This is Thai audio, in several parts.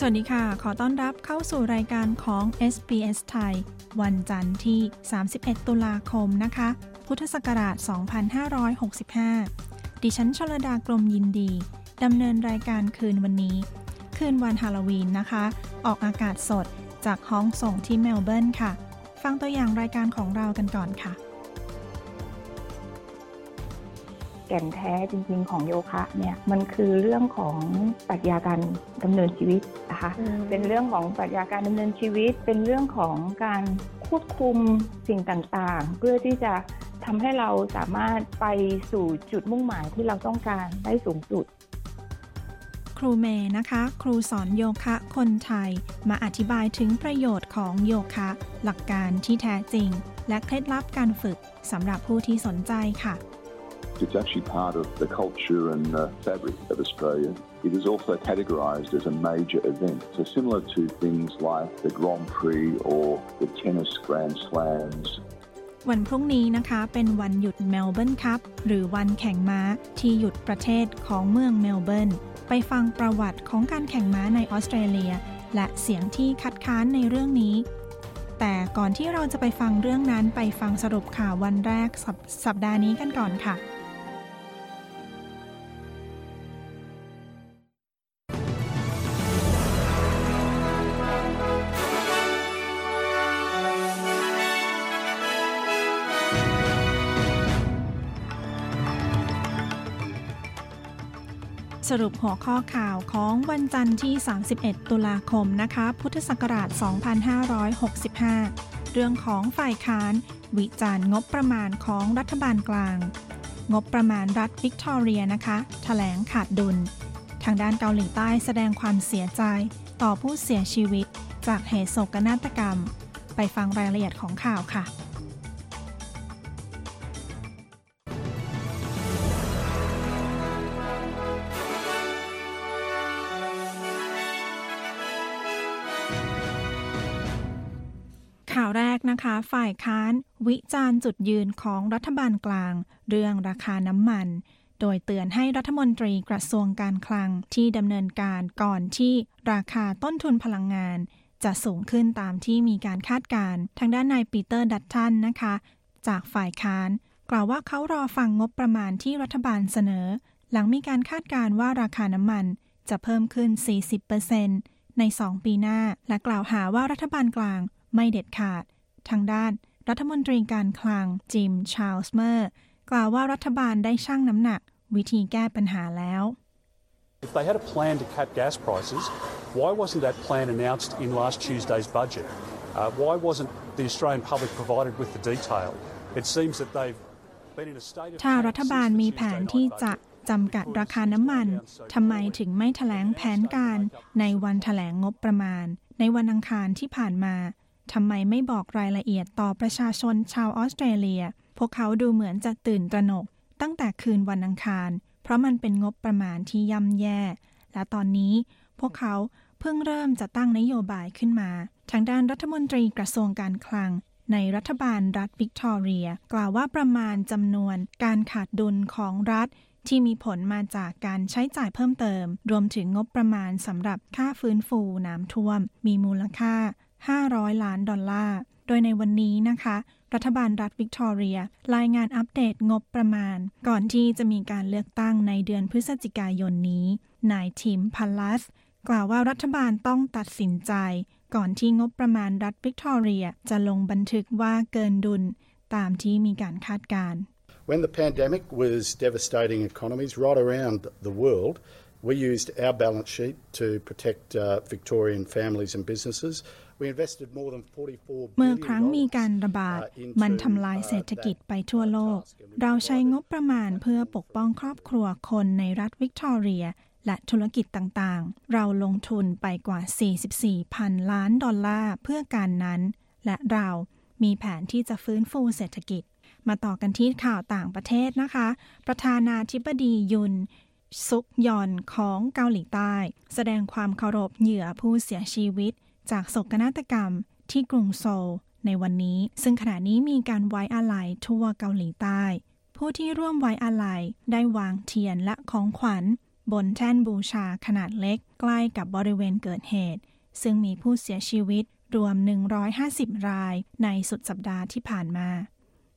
สวัสดีค่ะ ขอต้อนรับเข้าสู่รายการของ SBS ไทย วันจันทร์ที่ 31 ตุลาคมนะคะ พุทธศักราช 2565 ดิฉันชลดากรมยินดี ดำเนินรายการคืนวันนี้ คืนวันฮาโลวีนนะคะ ออกอากาศสดจากห้องส่งที่เมลเบิร์นค่ะ ฟังตัวอย่างรายการของเรากันก่อนค่ะ แก่นแท้จริง ๆ ของโยคะเนี่ยมันคือเรื่องของปรัชญาการดำเนินชีวิตนะคะเป็นเรื่องของปรัชญาการดำเนินชีวิต เป็นเรื่องของการควบคุมสิ่งต่างๆ เพื่อที่จะทำให้เราสามารถไปสู่จุดมุ่งหมายที่เราต้องการได้สูงสุดครูเมย์นะคะ ครูสอนโยคะคนไทย มาอธิบายถึงประโยชน์ของโยคะ หลักการที่แท้จริง และเคล็ดลับการฝึกสำหรับผู้ที่สนใจค่ะ It's actually part of the culture and the fabric of Australia. It is also categorised as a major event, so similar to things like the Grand Prix or the tennis Grand Slams. วันพรุ่งนี้นะคะเป็นวันหยุดเมลเบิร์นคัพหรือวันแข่งม้าที่หยุดประเทศของเมืองเมลเบิร์นไปฟังประวัติของการแข่งม้าในออสเตรเลีย และเสียงที่คัดค้านในเรื่องนี้ แต่ก่อนที่เราจะไปฟังเรื่องนั้นไปฟังสรุปข่าววันแรกสสัปดาห์นี้กันก่อนค่ะ สรุปหัวข้อข่าวของวันจันทร์ที่ 31 ตุลาคมนะคะ พุทธศักราช 2565 เรื่องของฝ่ายค้าน วิจารณ์งบประมาณของรัฐบาลกลาง งบประมาณรัฐวิกตอเรียนะคะถแถลงขาดดุล ทางด้านเกาหลีใต้แสดงความเสียใจ ต่อผู้เสียชีวิต จากเหตุโศกนาฏกรรม ไปฟังรายละเอียดของข่าวค่ะ นะคะ ฝ่ายค้าน วิจารณ์จุดยืนของรัฐบาลกลาง เรื่องราคาน้ำมัน โดยเตือนให้รัฐมนตรีกระทรวงการคลังที่ดำเนินการก่อนที่ราคาต้นทุนพลังงาน จะสูงขึ้นตามที่มีการคาดการณ์ทางด้านนายปีเตอร์ดัตตันนะคะ จากฝ่ายค้าน กล่าวว่าเขารอฟังงบประมาณที่รัฐบาลเสนอ หลังมีการคาดการณ์ว่าราคาน้ำมันจะเพิ่มขึ้น 40%ใน 2 ปีหน้า และกล่าวหาว่ารัฐบาลกลางไม่เด็ดขาด ทางด้าน รัฐมนตรีการคลังจิม ชาลส์เมอร์ กล่าวว่ารัฐบาลได้ชั่งน้ำหนัก วิธีแก้ปัญหาแล้ว If they had a plan to cap gas prices, why wasn't that plan announced in last Tuesday's budget? Uh, why wasn't the Australian public provided with the detail? It seems that they've been in a state of ถ้า panic รัฐ since บาล the มี Tuesday แผน night ที่จะ budget. จำกัดราคาน้ำมัน ทำไมถึงไม่แถลงแผนการในวันแถลงงบประมาณ ในวันอังคารที่ผ่านมา ทำไมไม่บอกรายละเอียดต่อประชาชนชาวออสเตรเลีย พวกเขาดูเหมือนจะตื่นตระหนก ตั้งแต่คืนวันอังคาร เพราะมันเป็นงบประมาณที่ย่ำแย่ และตอนนี้พวกเขาเพิ่งเริ่มจะตั้งนโยบายขึ้นมา ทางด้านรัฐมนตรีกระทรวงการคลัง ในรัฐบาลรัฐวิกตอเรีย กล่าวว่าประมาณจำนวนการขาดดุลของรัฐที่มีผลมาจากการใช้จ่ายเพิ่มเติม รวมถึงงบประมาณสำหรับค่าฟื้นฟูน้ำท่วม มีมูลค่า 500 ล้านดอลลาร์ โดยในวันนี้นะคะ รัฐบาลรัฐวิกตอเรีย รายงานอัปเดตงบประมาณ ก่อนที่จะมีการเลือกตั้งในเดือนพฤศจิกายนนี้ นายทิมพัลลัส กล่าวว่ารัฐบาลต้องตัดสินใจ ก่อนที่งบประมาณรัฐวิกตอเรีย จะลงบันทึกว่าเกินดุล ตามที่มีการคาดการ When the pandemic was devastating economies right around the world, we used our balance sheet to protect uh, Victorian families and businesses. เมื่อครั้งมีการระบาด มันทำลายเศรษฐกิจไปทั่วโลก เราใช้งบประมาณเพื่อปกป้องครอบครัวคนในรัฐวิกตอเรีย และธุรกิจต่างๆ เราลงทุนไปกว่า 44พันล้านดอลลาร์เพื่อการนั้น และเรามีแผนที่จะฟื้นฟูเศรษฐกิจ มาต่อกันที่ข่าวต่างประเทศนะคะ ประธานาธิบดียุนซุกยอนของเกาหลีใต้ แสดงความเคารพเหยื่อผู้เสียชีวิต จากโศกนาฏกรรมที่กรุงโซลในวันนี้ ซึ่งขณะนี้มีการไว้อาลัยทั่วเกาหลีใต้ ผู้ที่ร่วมไว้อาลัยได้วางเทียนและของขวัญ บนแท่นบูชาขนาดเล็ก ใกล้กับบริเวณเกิดเหตุ ซึ่งมีผู้เสียชีวิตรวม 150 รายในสุดสัปดาห์ที่ผ่านมา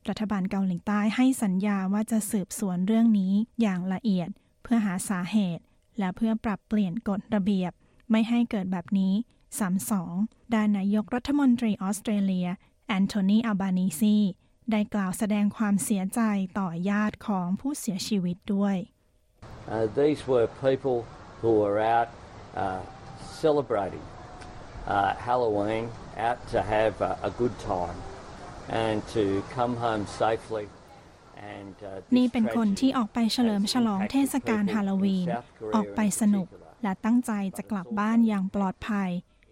รัฐบาลเกาหลีใต้ให้สัญญาว่าจะสืบสวนเรื่องนี้อย่างละเอียด เพื่อหาสาเหตุ และเพื่อปรับเปลี่ยนกฎระเบียบ ไม่ให้เกิดแบบนี้ ซ้ำสองด้านนายกรัฐมนตรีออสเตรเลีย แอนโทนีอัลบานีซีได้กล่าวแสดงความเสียใจต่อญาติของผู้เสียชีวิตด้วย Uh, these were people who were out uh, celebrating uh, Halloween, out to have a, a good time and to come home safely. And, uh, this นี่เป็นคนที่ออกไป tragedy เฉลิมฉลอง has เทศกาล impacted ฮาโล people วี in น South Korea ออกไป in สนุก particular. และตั้งใจจะกลับบ้านอย่างปลอดภัย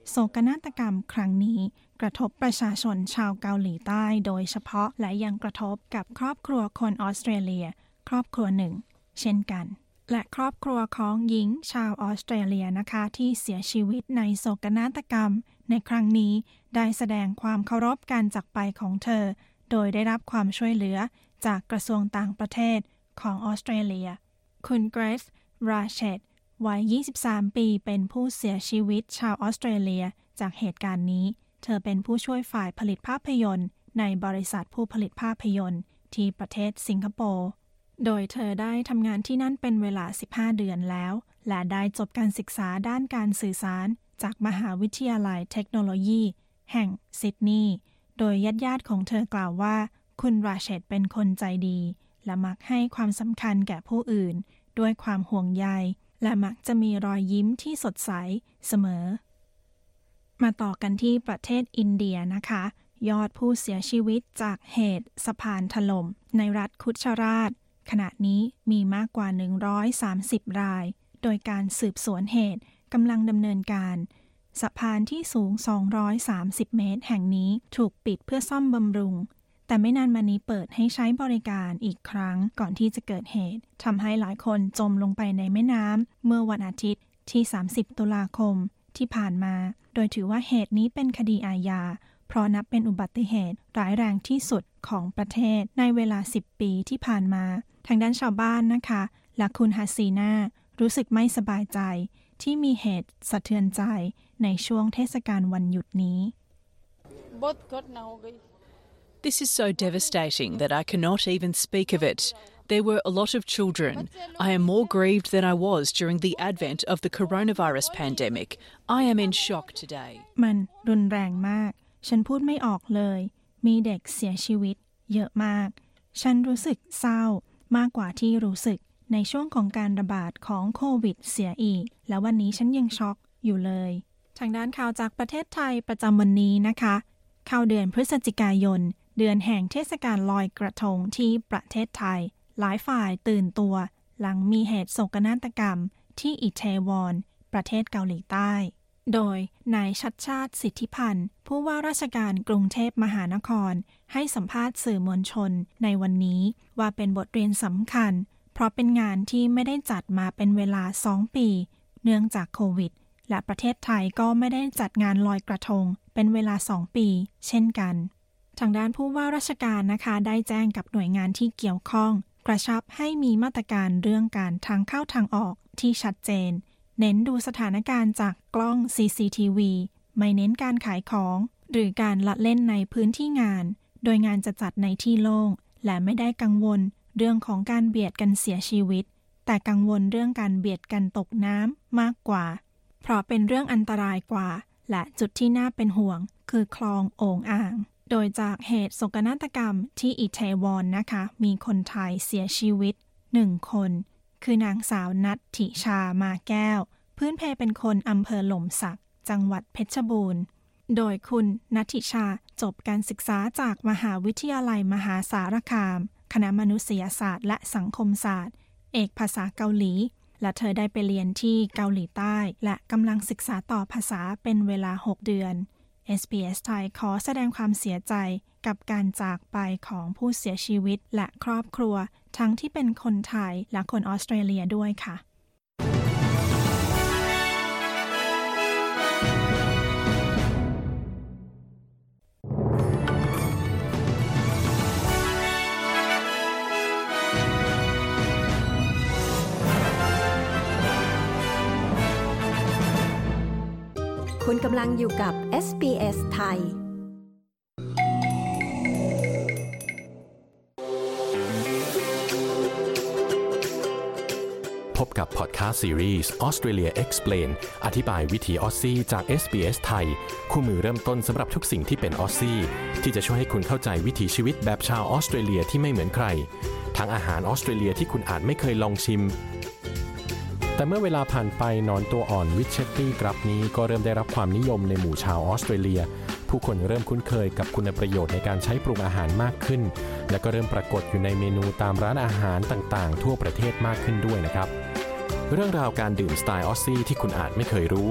โศกนาฏกรรมครั้งนี้กระทบประชาชนชาวเกาหลีใต้โดยเฉพาะและยังกระทบกับครอบครัวคนออสเตรเลีย ครอบครัวหนึ่ง เช่นกัน และครอบครัวของหญิงชาวออสเตรเลียนะคะที่เสียชีวิตในโศกนาฏกรรม ในครั้งนี้ได้แสดงความเคารพการจากไปของเธอ โดยได้รับความช่วยเหลือจากกระทรวงต่างประเทศของออสเตรเลีย คุณเกรซราเชต วัย 23 ปีเป็นผู้เสียชีวิตชาวออสเตรเลียจากเหตุการณ์นี้ เธอเป็นผู้ช่วยฝ่ายผลิตภาพยนตร์ ในบริษัทผู้ผลิตภาพยนตร์ ที่ประเทศสิงคโปร์ โดยเธอได้ทำงานที่นั่นเป็นเวลา 15 เดือนแล้ว และได้จบการศึกษาด้านการสื่อสาร จากมหาวิทยาลัยเทคโนโลยี แห่งซิดนีย์ โดยญาติญาติๆของเธอกล่าวว่า คุณราเชตเป็นคนใจดี และมักให้ความสำคัญแก่ผู้อื่น ด้วยความห่วงใย และมักจะมีรอยยิ้มที่สดใสเสมอ มาต่อกันที่ประเทศอินเดียนะคะ ยอดผู้เสียชีวิตจากเหตุสะพานถล่มในรัฐคุชราช ขณะนี้มีมากกว่า 130 ราย โดยการสืบสวนเหตุกำลังดำเนินการสะพานที่สูง 230 เมตร แห่งนี้ถูกปิดเพื่อซ่อมบำรุง แต่ไม่นานมานี้เปิดให้ใช้บริการอีกครั้งก่อนที่จะเกิดเหตุทำให้หลายคนจมลงไปในแม่น้ำเมื่อวันอาทิตย์ที่ 30 ตุลาคมที่ผ่านมา โดยถือว่าเหตุนี้เป็นคดีอาญา เพราะนับเป็นอุบัติเหตุร้ายแรงที่สุดของประเทศในเวลา 10 ปีที่ผ่านมา ทางด้านชาวบ้านนะคะและคุณฮัสซีนารู้สึกไม่สบายใจที่มีเหตุสะเทือนใจในช่วงเทศกาลวันหยุดนี้ This is so devastating that I cannot even speak of it. There were a lot of children. I am more grieved than I was during the advent of the coronavirus pandemic. I am in shock today. มันรุนแรงมาก ฉันพูดไม่ออกเลย มีเด็กเสียชีวิต เยอะมาก ฉันรู้สึกเศร้ามากกว่าที่รู้สึกในช่วงของการระบาดของโควิดเสียอีก และวันนี้ฉันยังช็อกอยู่เลย ทางด้านข่าวจากประเทศไทยประจำวันนี้นะคะข้าวเดือนพฤศจิกายน เดือนแห่งเทศกาลลอยกระทงที่ประเทศไทย หลายฝ่ายตื่นตัว หลังมีเหตุโศกนาฏกรรม ที่อิเทวอน ประเทศเกาหลีใต้ โดยนายชัดชาติสิทธิพันธ์ ผู้ว่าราชการกรุงเทพมหานคร ให้สัมภาษณ์สื่อมวลชนในวันนี้ว่าเป็นบทเรียนสำคัญ เพราะเป็นงานที่ไม่ได้จัดมาเป็นเวลา2ปี เนื่องจากโควิด และประเทศไทยก็ไม่ได้จัดงานลอยกระทง เป็นเวลา2ปี เช่นกัน ทางด้านผู้ว่าราชการนะคะได้แจ้งกับหน่วยงานที่เกี่ยวข้อง กระชับให้มีมาตรการเรื่องการทางเข้าทางออกที่ชัดเจน เน้นดูสถานการณ์จากกล้อง CCTV ไม่เน้นการขายของ หรือการละเล่นในพื้นที่งาน โดยงานจะจัดในที่โล่งและไม่ได้กังวลเรื่องของการเบียดกันเสียชีวิต แต่กังวลเรื่องการเบียดกันตกน้ำมากกว่า เพราะเป็นเรื่องอันตรายกว่า และจุดที่น่าเป็นห่วง คือคลองโอ่งอ่าง โดยจากเหตุโศกนาฏกรรมที่อิตาวอนนะคะ มีคนไทยเสียชีวิตหนึ่งคน คือนางสาวนัทถิชามาแก้ว พื้นเพเป็นคนอำเภอหล่มสัก จังหวัดเพชรบูรณ์ โดยคุณนัทธิชาจบการศึกษาจากมหาวิทยาลัยมหาสารคาม คณะมนุษยศาสตร์และสังคมศาสตร์ เอกภาษาเกาหลี และเธอได้ไปเรียนที่เกาหลีใต้ และกำลังศึกษาต่อภาษาเป็นเวลา 6 เดือน SBS ไทยขอแสดงความเสียใจกับการจากไปของผู้เสียชีวิตและครอบครัว ทั้งที่เป็นคนไทยและคนออสเตรเลียด้วยค่ะ คุณกำลังอยู่กับ SBS ไทย พบกับพอดแคสต์ซีรีส์ Australia Explained อธิบายวิถีออสซี่จาก SBS ไทย คู่มือเริ่มต้นสำหรับทุกสิ่งที่เป็นออสซี่ ที่จะช่วยให้คุณเข้าใจวิถีชีวิตแบบชาวออสเตรเลียที่ไม่เหมือนใคร ทั้งอาหารออสเตรเลียที่คุณอาจไม่เคยลองชิม แต่เมื่อเวลาผ่านไปหนอนตัวอ่อน witchetty grub นี้ก็เริ่มได้รับความนิยมในหมู่ชาวออสเตรเลีย ผู้คนเริ่มคุ้นเคยกับคุณประโยชน์ในการใช้ปรุงอาหารมากขึ้น และก็เริ่มปรากฏอยู่ในเมนูตามร้านอาหารต่างๆ ทั่วประเทศมากขึ้นด้วยนะครับ เรื่องราวการดื่มสไตล์ออสซี่ที่คุณอาจไม่เคยรู้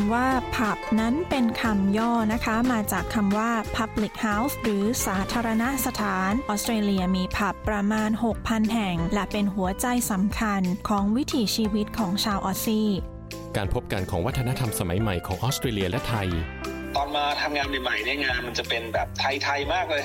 คำว่าผับนั้นเป็นคำย่อนะคะ มาจากคำว่า public house หรือสาธารณสถาน ออสเตรเลียมีผับประมาณ 6,000 แห่ง และเป็นหัวใจสำคัญของวิถีชีวิตของชาวออสซี่การพบกันของวัฒนธรรมสมัยใหม่ของออสเตรเลียและไทย ตอนมาทำงานใหม่ๆเนี่ยงานมันจะเป็นแบบไทยๆมากเลย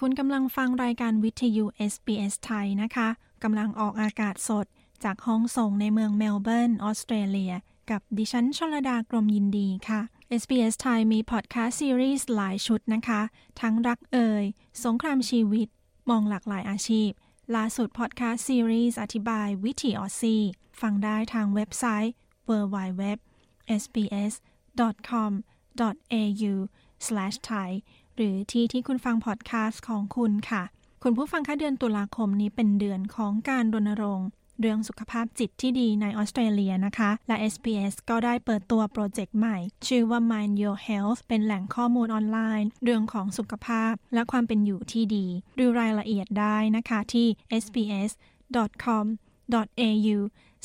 คุณกำลังฟังรายการวิทยุ SBS ไทยนะคะกำลังออกอากาศสด จากห้องส่งในเมืองเมลเบิร์น ออสเตรเลีย กับดิฉันชลดากรมยินดีค่ะ SBS ไทยมีพอดแคสต์ซีรีส์หลายชุดนะคะ ทั้งรักเอ่ย สงครามชีวิต มองหลากหลายอาชีพ ล่าสุดพอดแคสต์ซีรีส์อธิบายวิถีออสซี่ฟังได้ทางเว็บไซต์ www.sbs.com.au/thai หรือที่ที่คุณฟังพอดแคสต์ของคุณค่ะ คุณผู้ฟังคะเดือนตุลาคมนี้เป็นเดือนของการรณรงค์เรื่องสุขภาพจิตที่ดีในออสเตรเลียนะคะ และ SBS ก็ได้เปิดตัวโปรเจกต์ใหม่ ชื่อว่า Mind Your Health เป็นแหล่งข้อมูลออนไลน์ เรื่องของสุขภาพและความเป็นอยู่ที่ดี ดูรายละเอียดได้นะคะที่ sbs.com.au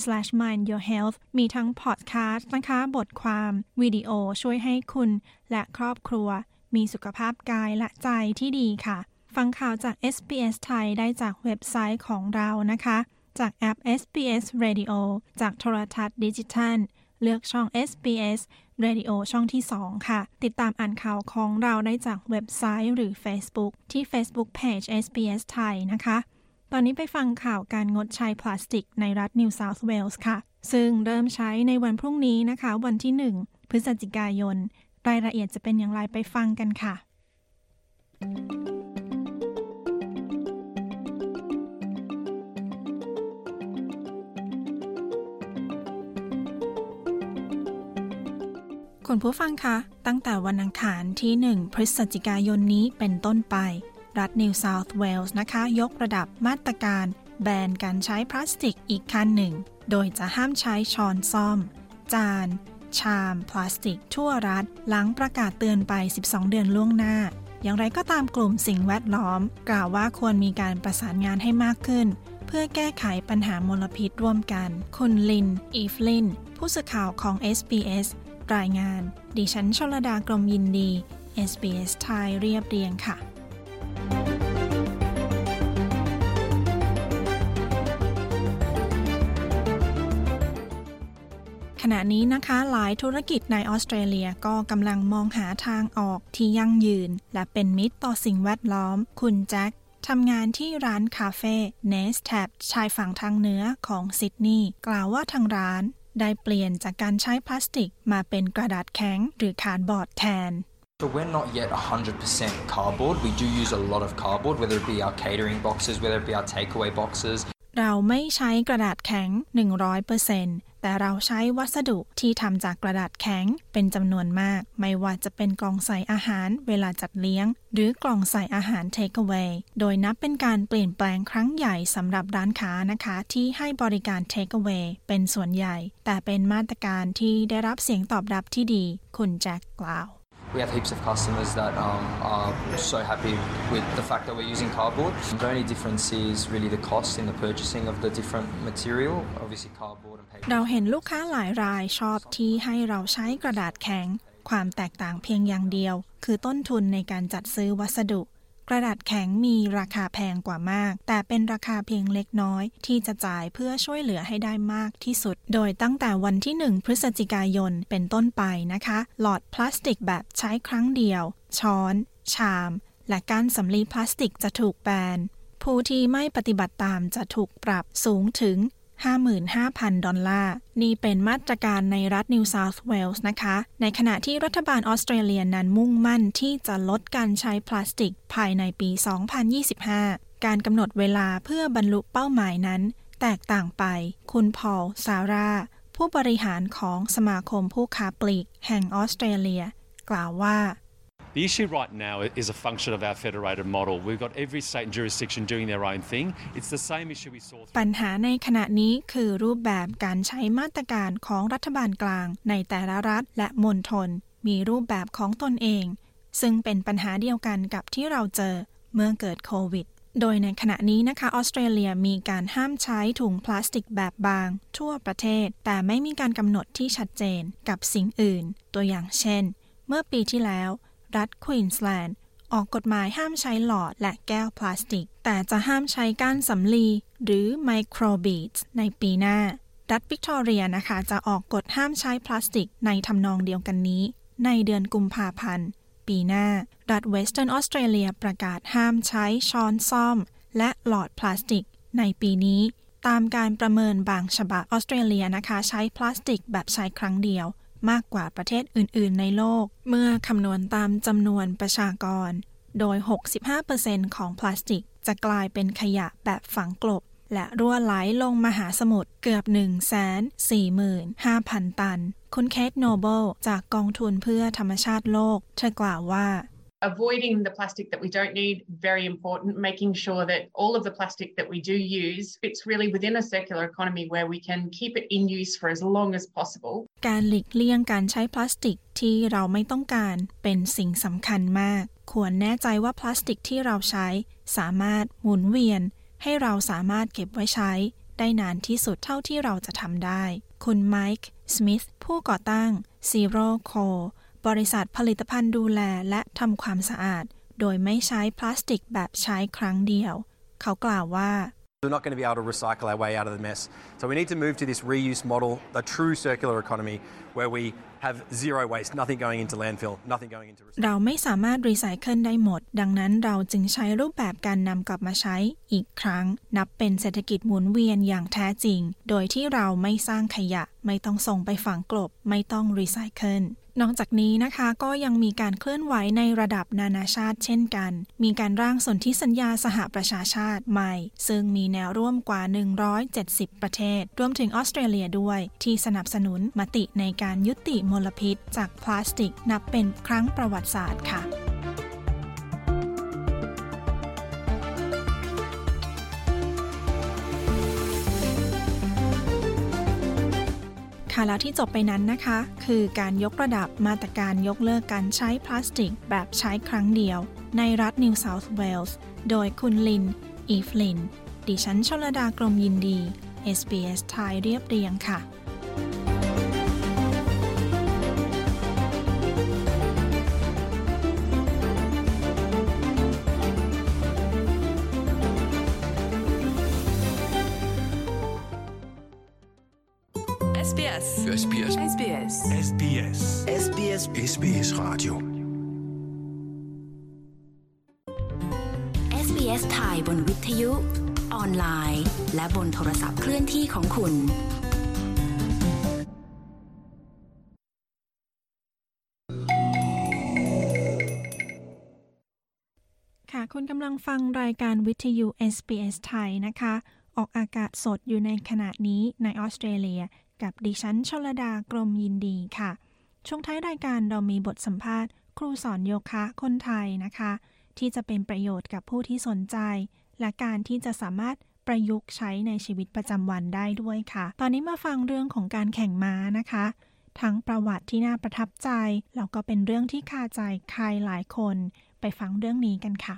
slash mind your health มีทั้งพอดแคสต์นะคะ บทความ วิดีโอช่วยให้คุณและครอบครัว มีสุขภาพกายและใจที่ดีค่ะ ฟังข่าวจาก SBS ไทยได้จากเว็บไซต์ของเรานะคะ จากแอป SBS Radio จากโทรทัศน์ดิจิทัล เลือกช่อง SBS Radio ช่องที่ 2 ค่ะ ติดตามอ่านข่าวของเราได้จากเว็บไซต์หรือ Facebook ที่ Facebook Page SBS ไทยนะคะ ตอนนี้ไปฟังข่าวการงดใช้พลาสติกในรัฐ New South Wales ค่ะ ซึ่งเริ่มใช้ในวันพรุ่งนี้นะคะ วันที่ 1 พฤศจิกายน รายละเอียดจะเป็นอย่างไรไปฟังกันค่ะ คุณผู้ฟังคะ ตั้งแต่วันอังคารที่ 1 พฤศจิกายนนี้เป็นต้นไป รัฐ New South Wales นะคะ ยกระดับมาตรการ แบนการใช้พลาสติกอีกขั้นหนึ่ง โดยจะห้ามใช้ช้อนซ่อม จาน ชาม พลาสติก ทั่วรัฐ หลังประกาศเตือนไป 12 เดือนล่วงหน้า อย่างไรก็ตามกลุ่มสิ่งแวดล้อม กล่าวว่าควรมีการประสานงานให้มากขึ้น เพื่อแก้ไขปัญหามลพิษร่วมกัน คุณลิน อีฟลิน ผู้สื่อข่าวของ SBS รายงาน ดิฉันชลดากรมยินดี SBS ไทยเรียบเรียงค่ะ ขณะนี้นะคะหลายธุรกิจในออสเตรเลียก็กำลังมองหาทางออกที่ยั่งยืน และเป็นมิตรต่อสิ่งแวดล้อม คุณแจ็คทำงานที่ร้านคาเฟ่เนสแทบชายฝั่งทางเหนือของซิดนีย์กล่าวว่าทางร้านได้เปลี่ยนจากการใช้พลาสติกมาเป็นกระดาษแข็งหรือ cardboard แทน So we're not yet 100% cardboard. We do use a lot of cardboard, whether it be our catering boxes, whether it be our takeaway boxes. เราไม่ใช้กระดาษแข็ง 100%แต่เราใช้วัสดุที่ทำจากกระดาษแข็งเป็นจำนวนมาก ไม่ว่าจะเป็นกล่องใส่อาหารเวลาจัดเลี้ยง หรือกล่องใส่อาหาร take away โดยนับเป็นการเปลี่ยนแปลงครั้งใหญ่สำหรับร้านค้านะคะ ที่ให้บริการ take away เป็นส่วนใหญ่ แต่เป็นมาตรการที่ได้รับเสียงตอบรับที่ดี คุณแจ็คกล่าว We have heaps of customers that um, are so happy with the fact that we're using cardboard. The only difference is really the cost in the purchasing of the different material. Obviously, cardboard and paper. เราเห็นลูกค้าหลายรายชอบที่ให้เราใช้กระดาษแข็ง ความแตกต่างเพียงอย่างเดียว คือต้นทุนในการจัดซื้อวัสดุ กระดาษแข็งมีราคาแพงกว่ามาก แต่เป็นราคาเพียงเล็กน้อย ที่จะจ่ายเพื่อช่วยเหลือให้ได้มากที่สุด โดยตั้งแต่วันที่ 1 พฤศจิกายนเป็นต้นไปนะคะ หลอดพลาสติกแบบใช้ครั้งเดียว ช้อน ชาม และกานสำลีพลาสติกจะถูกแบนผู้ที่ไม่ปฏิบัติตามจะถูกปรับสูงถึง 55,000 ดอลลาร์ นี่เป็นมาตรการในรัฐนิวเซาท์เวลส์นะคะ ในขณะที่รัฐบาลออสเตรเลียนั้นมุ่งมั่นที่จะลดการใช้พลาสติกภายในปี 2025 การกำหนดเวลาเพื่อบรรลุเป้าหมายนั้น แตกต่างไป คุณพอลซาร่า ผู้บริหารของสมาคมผู้ค้าปลีก แห่งออสเตรเลีย กล่าวว่า The issue right now is a function of our federated model. We've got every state and jurisdiction doing their own thing. It's the same issue we saw. ปัญหาในขณะนี้คือรูปแบบการใช้มาตรการของรัฐบาลกลางในแต่ละรัฐและมณฑลมีรูปแบบของตนเอง ซึ่งเป็นปัญหาเดียวกันกับที่เราเจอเมื่อเกิดโควิด โดยในขณะนี้นะคะออสเตรเลียมีการห้ามใช้ถุงพลาสติกแบบบาง ทั่วประเทศ แต่ไม่มีการกำหนดที่ชัดเจนกับสิ่งอื่น ตัวอย่างเช่น เมื่อปีที่แล้ว รัฐควีนสแลนด์ ออกกฎหมายห้ามใช้หลอดและแก้วพลาสติก แต่จะห้ามใช้ก้านสำลีหรือไมโครบีดในปีหน้า รัฐวิกตอเรียนะคะ จะออกกฎห้ามใช้พลาสติกในทำนองเดียวกันนี้ ในเดือนกุมภาพันธ์ ปีหน้า รัฐเวสเทิร์นออสเตรเลียประกาศห้ามใช้ช้อนส้อม และหลอดพลาสติก ในปีนี้ ตามการประเมินบางฉบับออสเตรเลียนะคะ ใช้พลาสติกแบบใช้ครั้งเดียว มากกว่าประเทศอื่น ๆ ในโลก เมื่อคำนวณตามจำนวนประชากร โดย 65%ของพลาสติก จะกลายเป็นขยะแบบฝังกลบ และรั่วไหลลงมหาสมุทรเกือบ 145,000 ตัน คุณเคทโนเบิลจากกองทุนเพื่อธรรมชาติโลก เธอกล่าวว่า Avoiding the plastic that we don't need, very important. Making sure that all of the plastic that we do use fits really within a circular economy where we can keep it in use for as long as possible. การหลีกเลี่ยงการใช้พลาสติกที่เราไม่ต้องการเป็นสิ่งสำคัญมาก ควรแน่ใจว่าพลาสติกที่เราใช้ สามารถหมุนเวียน ให้เราสามารถเก็บไว้ใช้ ได้นานที่สุดเท่าที่เราจะทำได้ คุณไมค์ สมิธ ผู้ก่อตั้ง Zero Co บริษัทผลิตภัณฑ์ดูแลและทำความสะอาด โดยไม่ใช้พลาสติกแบบใช้ครั้งเดียว เขากล่าวว่า We're not going to be able to recycle our way out of the mess. So we need to move to this reuse model, a true circular economy, where we have zero waste, nothing going into landfill, nothing going into เราไม่สามารถรีไซเคิลได้หมด ดังนั้นเราจึงใช้รูปแบบการนำกลับมาใช้อีกครั้ง นับเป็นเศรษฐกิจหมุนเวียนอย่างแท้จริง โดยที่เราไม่สร้างขยะ ไม่ต้องส่งไปฝังกลบ ไม่ต้องรีไซเคิลนอกจากนี้นะคะก็ยังมีการเคลื่อนไหวในระดับนานาชาติเช่นกัน มีการร่างสนธิสัญญาสหประชาชาติใหม่ ซึ่งมีแนวร่วมกว่า 170 ประเทศ รวมถึงออสเตรเลียด้วย ที่สนับสนุนมติในการยุติมลพิษ จากพลาสติกนับเป็นครั้งประวัติศาสตร์ค่ะค่ะแล้วที่จบไปนั้นนะคะ คือการยกระดับมาตรการยกเลิกการใช้พลาสติกแบบใช้ครั้งเดียว ในรัฐนิวเซาท์เวลส์โดยคุณลิน อีฟลิน ดิฉันชลดากรมยินดี SBS ไทยเรียบเรียงค่ะ SBS SBS SBS SBS SBS SBS SBS Radio SBS ไทยบนวิทยุ ออนไลน์ และบนโทรศัพท์เคลื่อนที่ของคุณค่ะคุณกำลังฟังรายการวิทยุ SBS ไทยนะคะ ออกอากาศสดอยู่ในขณะนี้ในออสเตรเลีย กับดิฉันชลดากรมยินดีค่ะ ช่วงท้ายรายการเรามีบทสัมภาษณ์ ครูสอนโยคะคนไทยนะคะ ที่จะเป็นประโยชน์กับผู้ที่สนใจ และการที่จะสามารถประยุกต์ใช้ในชีวิตประจำวันได้ด้วยค่ะ ตอนนี้มาฟังเรื่องของการแข่งม้านะคะ ทั้งประวัติที่น่าประทับใจแล้วก็เป็นเรื่องที่คาใจใครหลายคน ไปฟังเรื่องนี้กันค่ะ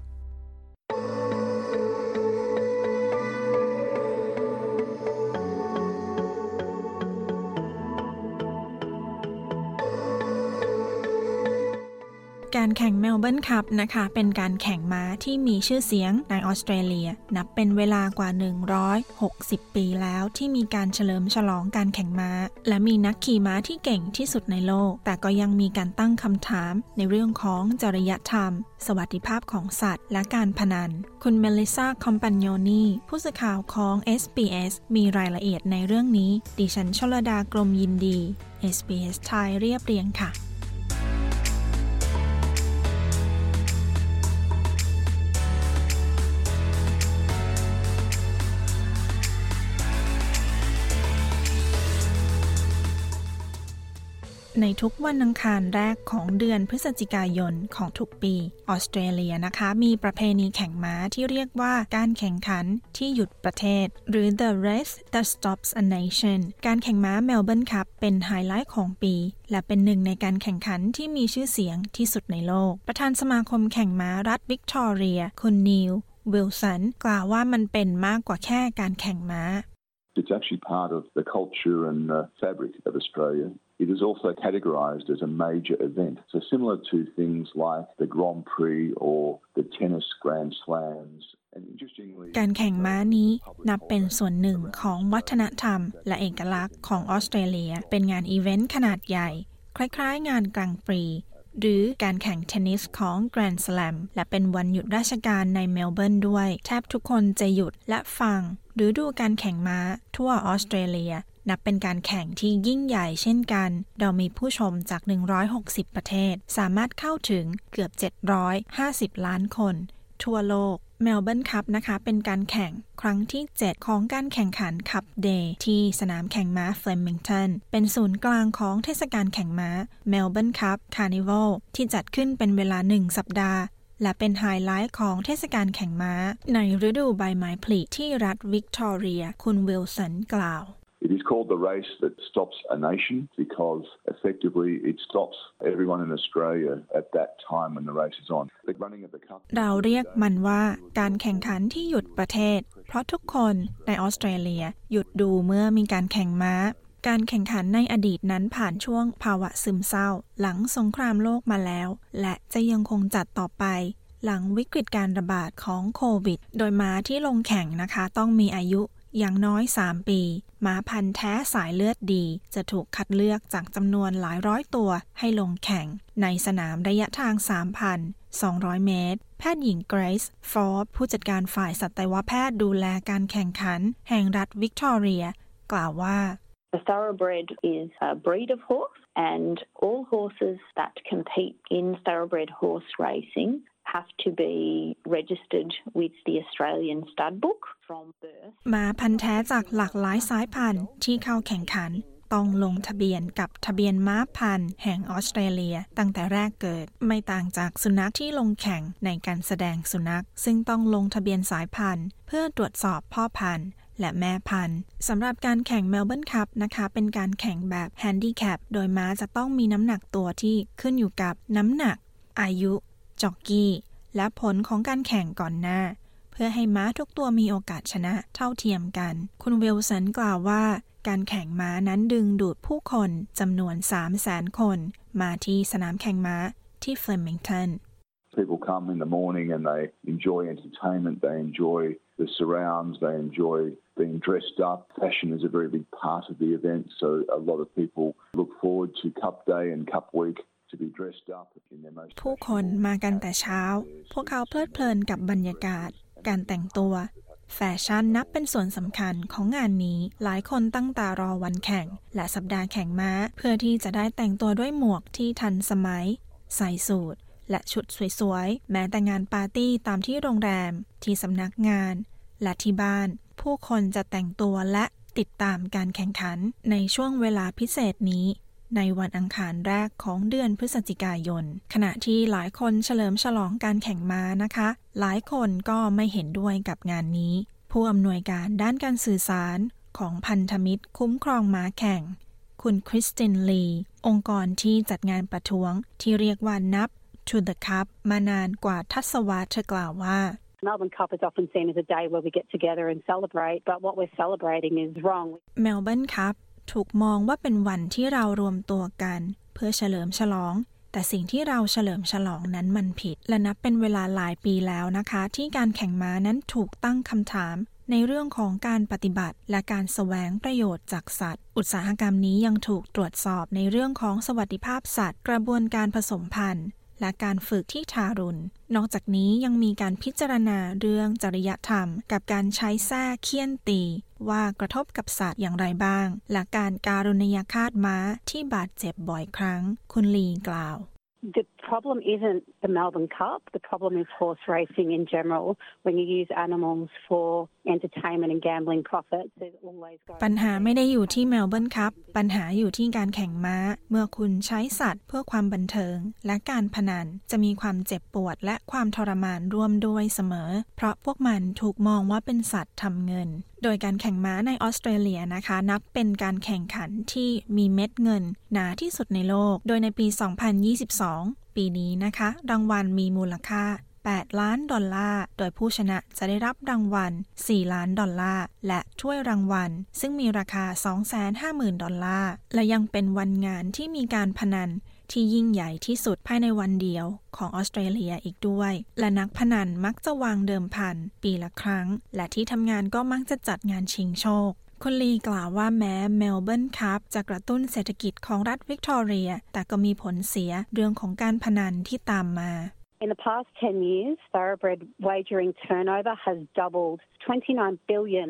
การแข่งเมลเบิร์นคัพนะคะ เป็นการแข่งม้าที่มีชื่อเสียงในออสเตรเลีย นับเป็นเวลากว่า 160 ปีแล้วที่มีการเฉลิมฉลองการแข่งม้า และมีนักขี่ม้าที่เก่งที่สุดในโลก แต่ก็ยังมีการตั้งคำถามในเรื่องของจริยธรรม สวัสดิภาพของสัตว์ และการพนัน คุณเมลิซาคอมปันโยนีผู้สื่อข่าวของ SBS มีรายละเอียดในเรื่องนี้ ดิฉันชลดากรมยินดี SBS ไทยเรียบเรียงค่ะ ในทุกวันอังคารแรกของเดือนพฤศจิกายนของทุกปีออสเตรเลียนะคะ มีประเพณีแข่งม้าที่เรียกว่าการแข่งขันที่หยุดประเทศ หรือ the race that stops a nation การแข่งม้าเมลเบิร์นคัพเป็นไฮไลท์ของปี และเป็นหนึ่งในการแข่งขันที่มีชื่อเสียงที่สุดในโลก ประธานสมาคมแข่งม้ารัฐวิกตอเรีย คุณนีลวิลสันกล่าวว่ามันเป็นมากกว่าแค่การแข่งม้า It's actually part of the culture and uh, fabric of Australia. It is also categorised as a major event. So similar to things like the Grand Prix or the tennis Grand Slams. การแข่งม้านี้นับเป็นส่วนหนึ่งของวัฒนธรรม และเอกลักษณ์ของออสเตรเลีย เป็นงานอีเวนต์ขนาดใหญ่ คล้ายๆ งานกลางปรีหรือการแข่งเทนนิสของ Grand Slam และเป็นวันหยุดราชการในเมลเบิร์นด้วย แทบทุกคนจะหยุดและฟัง หรือดูการแข่งม้าทั่วออสเตรเลีย นับเป็นการแข่งที่ยิ่งใหญ่เช่นกัน เรามีผู้ชมจาก 160 ประเทศ สามารถเข้าถึงเกือบ 750 ล้านคน ทั่วโลกเมลเบิร์นคัพนะคะเป็นการแข่งครั้งที่ 7 ของการแข่งขัน Cup Day ที่สนามแข่งม้าเฟลมิงตันเป็นศูนย์กลางของเทศกาลแข่งม้า Melbourne Cup Carnival ที่จัดขึ้นเป็นเวลา 1 สัปดาห์และเป็นไฮไลท์ของเทศกาลแข่งม้า ในฤดูใบไม้ผลิที่รัฐวิกตอเรีย คุณวิลสันกล่าว It is called the race that stops a nation because effectively it stops everyone in Australia at that time when the race is on. The running of the cup. เราเรียกมันว่าการแข่งขันที่หยุดประเทศ เพราะทุกคนในออสเตรเลียหยุดดูเมื่อมีการแข่งม้า การแข่งขันในอดีตนั้นผ่านช่วงภาวะซึมเศร้า หลังสงครามโลกมาแล้ว และจะยังคงจัดต่อไปหลังวิกฤตการระบาดของโควิด โดยม้าที่ลงแข่งนะคะ ต้องมีอายุ อย่างน้อย 3 ปี หมาพันธุ์แท้สายเลือดดี จะถูกคัดเลือกจากจำนวนหลายร้อยตัวให้ลงแข่ง ในสนามระยะทาง 3,200 เมตร แพทย์หญิงเกรซฟอร์ผู้จัดการฝ่ายสัตวแพทย์ดูแลการแข่งขัน แห่งรัฐวิกตอเรีย กล่าวว่า The thoroughbred is a breed of horse, and all horses that compete in thoroughbred horse racing have to be registered with the Australian stud book from birth. ม้าพันธุ์แท้จากหลากหลายสายพันธุ์ที่เข้าแข่งขันต้องลงทะเบียนกับทะเบียนม้าพันธุ์แห่งออสเตรเลียตั้งแต่แรกเกิด ไม่ต่างจากสุนัขที่ลงแข่งในการแสดงสุนัข ซึ่งต้องลงทะเบียนสายพันธุ์ เพื่อตรวจสอบพ่อพันธุ์และม้าพันธุ์สำหรับการแข่งเมลเบิร์นคัพนะคะ เป็นการแข่งแบบแฮนดิแคปโดยม้าจะต้องมีน้ำหนักตัวที่ขึ้นอยู่กับน้ำหนัก อายุ จ็อกกี้ และผลของการแข่งก่อนหน้า เพื่อให้ม้าทุกตัวมีโอกาสชนะเท่าเทียมกัน คุณวิลสันกล่าวว่าการแข่งม้านั้นดึงดูดผู้คนจำนวน3 0 0แสนคน มาที่สนามแข่งม้าที่เฟลมิงตัน People come in the morning and they enjoy entertainment, they enjoy the surrounds, they enjoy being dressed up. Fashion is a very big part of the event, so a lot of people look forward to Cup Day and Cup Week to be dressed up in their most ผู้คนมากันแต่เช้า พวกเขาเพลิดเพลินกับบรรยากาศ การแต่งตัว แฟชั่นนับเป็นส่วนสำคัญของงานนี้ หลายคนตั้งตารอวันแข่ง และสัปดาห์แข่งม้า เพื่อที่จะได้แต่งตัวด้วยหมวกที่ทันสมัย ใส่สูทและชุดสวยๆ แม้แต่งานปาร์ตี้ตามที่โรงแรม ที่สำนักงาน และที่บ้าน ผู้คนจะแต่งตัวและติดตามการแข่งขันในช่วงเวลาพิเศษนี้ ในวันอังคารแรกของเดือนพฤศจิกายน ขณะที่หลายคนเฉลิมฉลองการแข่งม้านะคะ หลายคนก็ไม่เห็นด้วยกับงานนี้ ผู้อำนวยการด้านการสื่อสารของพันธมิตรคุ้มครองม้าแข่ง คุณคริสตินลี องค์กรที่จัดงานประท้วงที่เรียกว่านับ to the cup มานานกว่าทศวรรษเธอกล่าวว่า Melbourne Cup is often seen as a day where we get together and celebrate, but what we're celebrating is wrong. เมลเบิร์นคัพ ถูกมองว่าเป็นวันที่เรารวมตัวกัน เพื่อเฉลิมฉลอง แต่สิ่งที่เราเฉลิมฉลองนั้นมันผิด และนับเป็นเวลาหลายปีแล้วนะคะ ที่การแข่งม้านั้นถูกตั้งคำถาม ในเรื่องของการปฏิบัติ และการแสวงประโยชน์จากสัตว์ อุตสาหกรรมนี้ยังถูกตรวจสอบในเรื่องของสวัสดิภาพสัตว์ กระบวนการผสมพันธุ์ และการฝึกที่ทารุณ นอกจากนี้ยังมีการพิจารณาเรื่องจริยธรรม กับการใช้แส้เคี่ยนตี ว่ากระทบกับสัตว์อย่างไรบ้าง และการการุณยฆาตม้าที่บาดเจ็บบ่อยครั้ง คุณลีกล่าว The problem isn't the Melbourne Cup. The problem is horse racing in general. When you use animals for entertainment and gambling profits, there's always ปัญหาไม่ได้อยู่ที่เมลเบิร์นคัพปัญหาอยู่ที่การแข่งม้า เมื่อคุณใช้สัตว์เพื่อความบันเทิง และการพนันจะมีความเจ็บปวดและความทรมานร่วมด้วยเสมอ เพราะพวกมันถูกมองว่าเป็นสัตว์ทำเงิน โดยการแข่งม้าในออสเตรเลียนะคะ นับเป็นการแข่งขันที่มีเม็ดเงินหนาที่สุดในโลก โดยในปี 2022ปีนี้นะคะ รางวัลมีมูลค่า 8 ล้านดอลลาร์ โดยผู้ชนะจะได้รับรางวัล 4 ล้านดอลลาร์ และถ้วยรางวัล ซึ่งมีราคา 250,000 ดอลลาร์ และยังเป็นวันงานที่มีการพนันที่ยิ่งใหญ่ที่สุดภายในวันเดียวของออสเตรเลียอีกด้วย และนักพนันมักจะวางเดิมพันปีละครั้ง และที่ทำงานก็มักจะจัดงานชิงโชค คุณลีกล่าวว่าแม้เมลเบิร์นคัพจะกระตุ้นเศรษฐกิจของรัฐวิกตอเรีย แต่ก็มีผลเสียเรื่องของการพนันที่ตามมา In the past 10 years, thoroughbred wagering turnover has doubled. $29 billion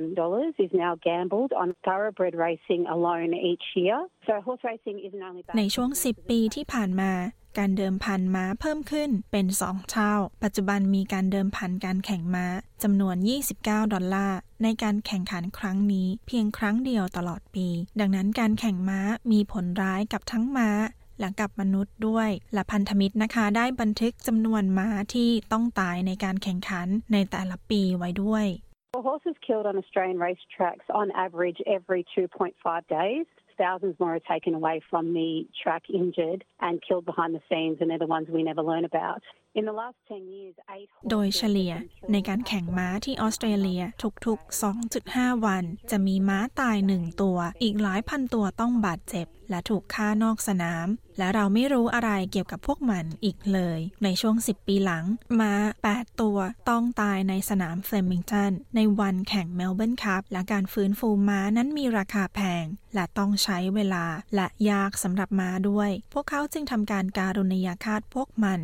is now gambled on thoroughbred racing alone each year. So horse racing isn't only ในช่วง 10 ปีที่ผ่านมา การเดิมพันม้าเพิ่มขึ้นเป็น 2 เท่า ปัจจุบันมีการเดิมพันการแข่งม้าจำนวน 29 ดอลลาร์ ในการแข่งขันครั้งนี้ เพียงครั้งเดียวตลอดปี ดังนั้นการแข่งม้ามีผลร้ายกับทั้งม้าและกับมนุษย์ด้วย และพันธมิตรนะคะ ได้บันทึกจำนวนม้าที่ต้องตายในการแข่งขันในแต่ละปีไว้ด้วย horses killed on Australian racetracks on average every 2.5 days. Thousands more are taken away from the track injured and killed behind the scenes, and they're the ones we never learn about. In the last 10 years, eight โดยเฉลี่ยในการแข่งม้าที่ออสเตรเลียทุกๆ 2.5 วัน จะมีม้าตายหนึ่งตัว อีกหลายพันตัวต้องบาดเจ็บ และถูกฆ่านอกสนาม และเราไม่รู้อะไรเกี่ยวกับพวกมันอีกเลย ในช่วง 10 ปีหลัง ม้า 8 ตัวต้องตายในสนามเฟลมิงตัน ในวันแข่งเมลเบิร์นคัพและการฟื้นฟูม้านั้นมีราคาแพง และต้องใช้เวลาและยากสำหรับม้าด้วย พวกเขาจึงทำการการุณยฆาตพวกมัน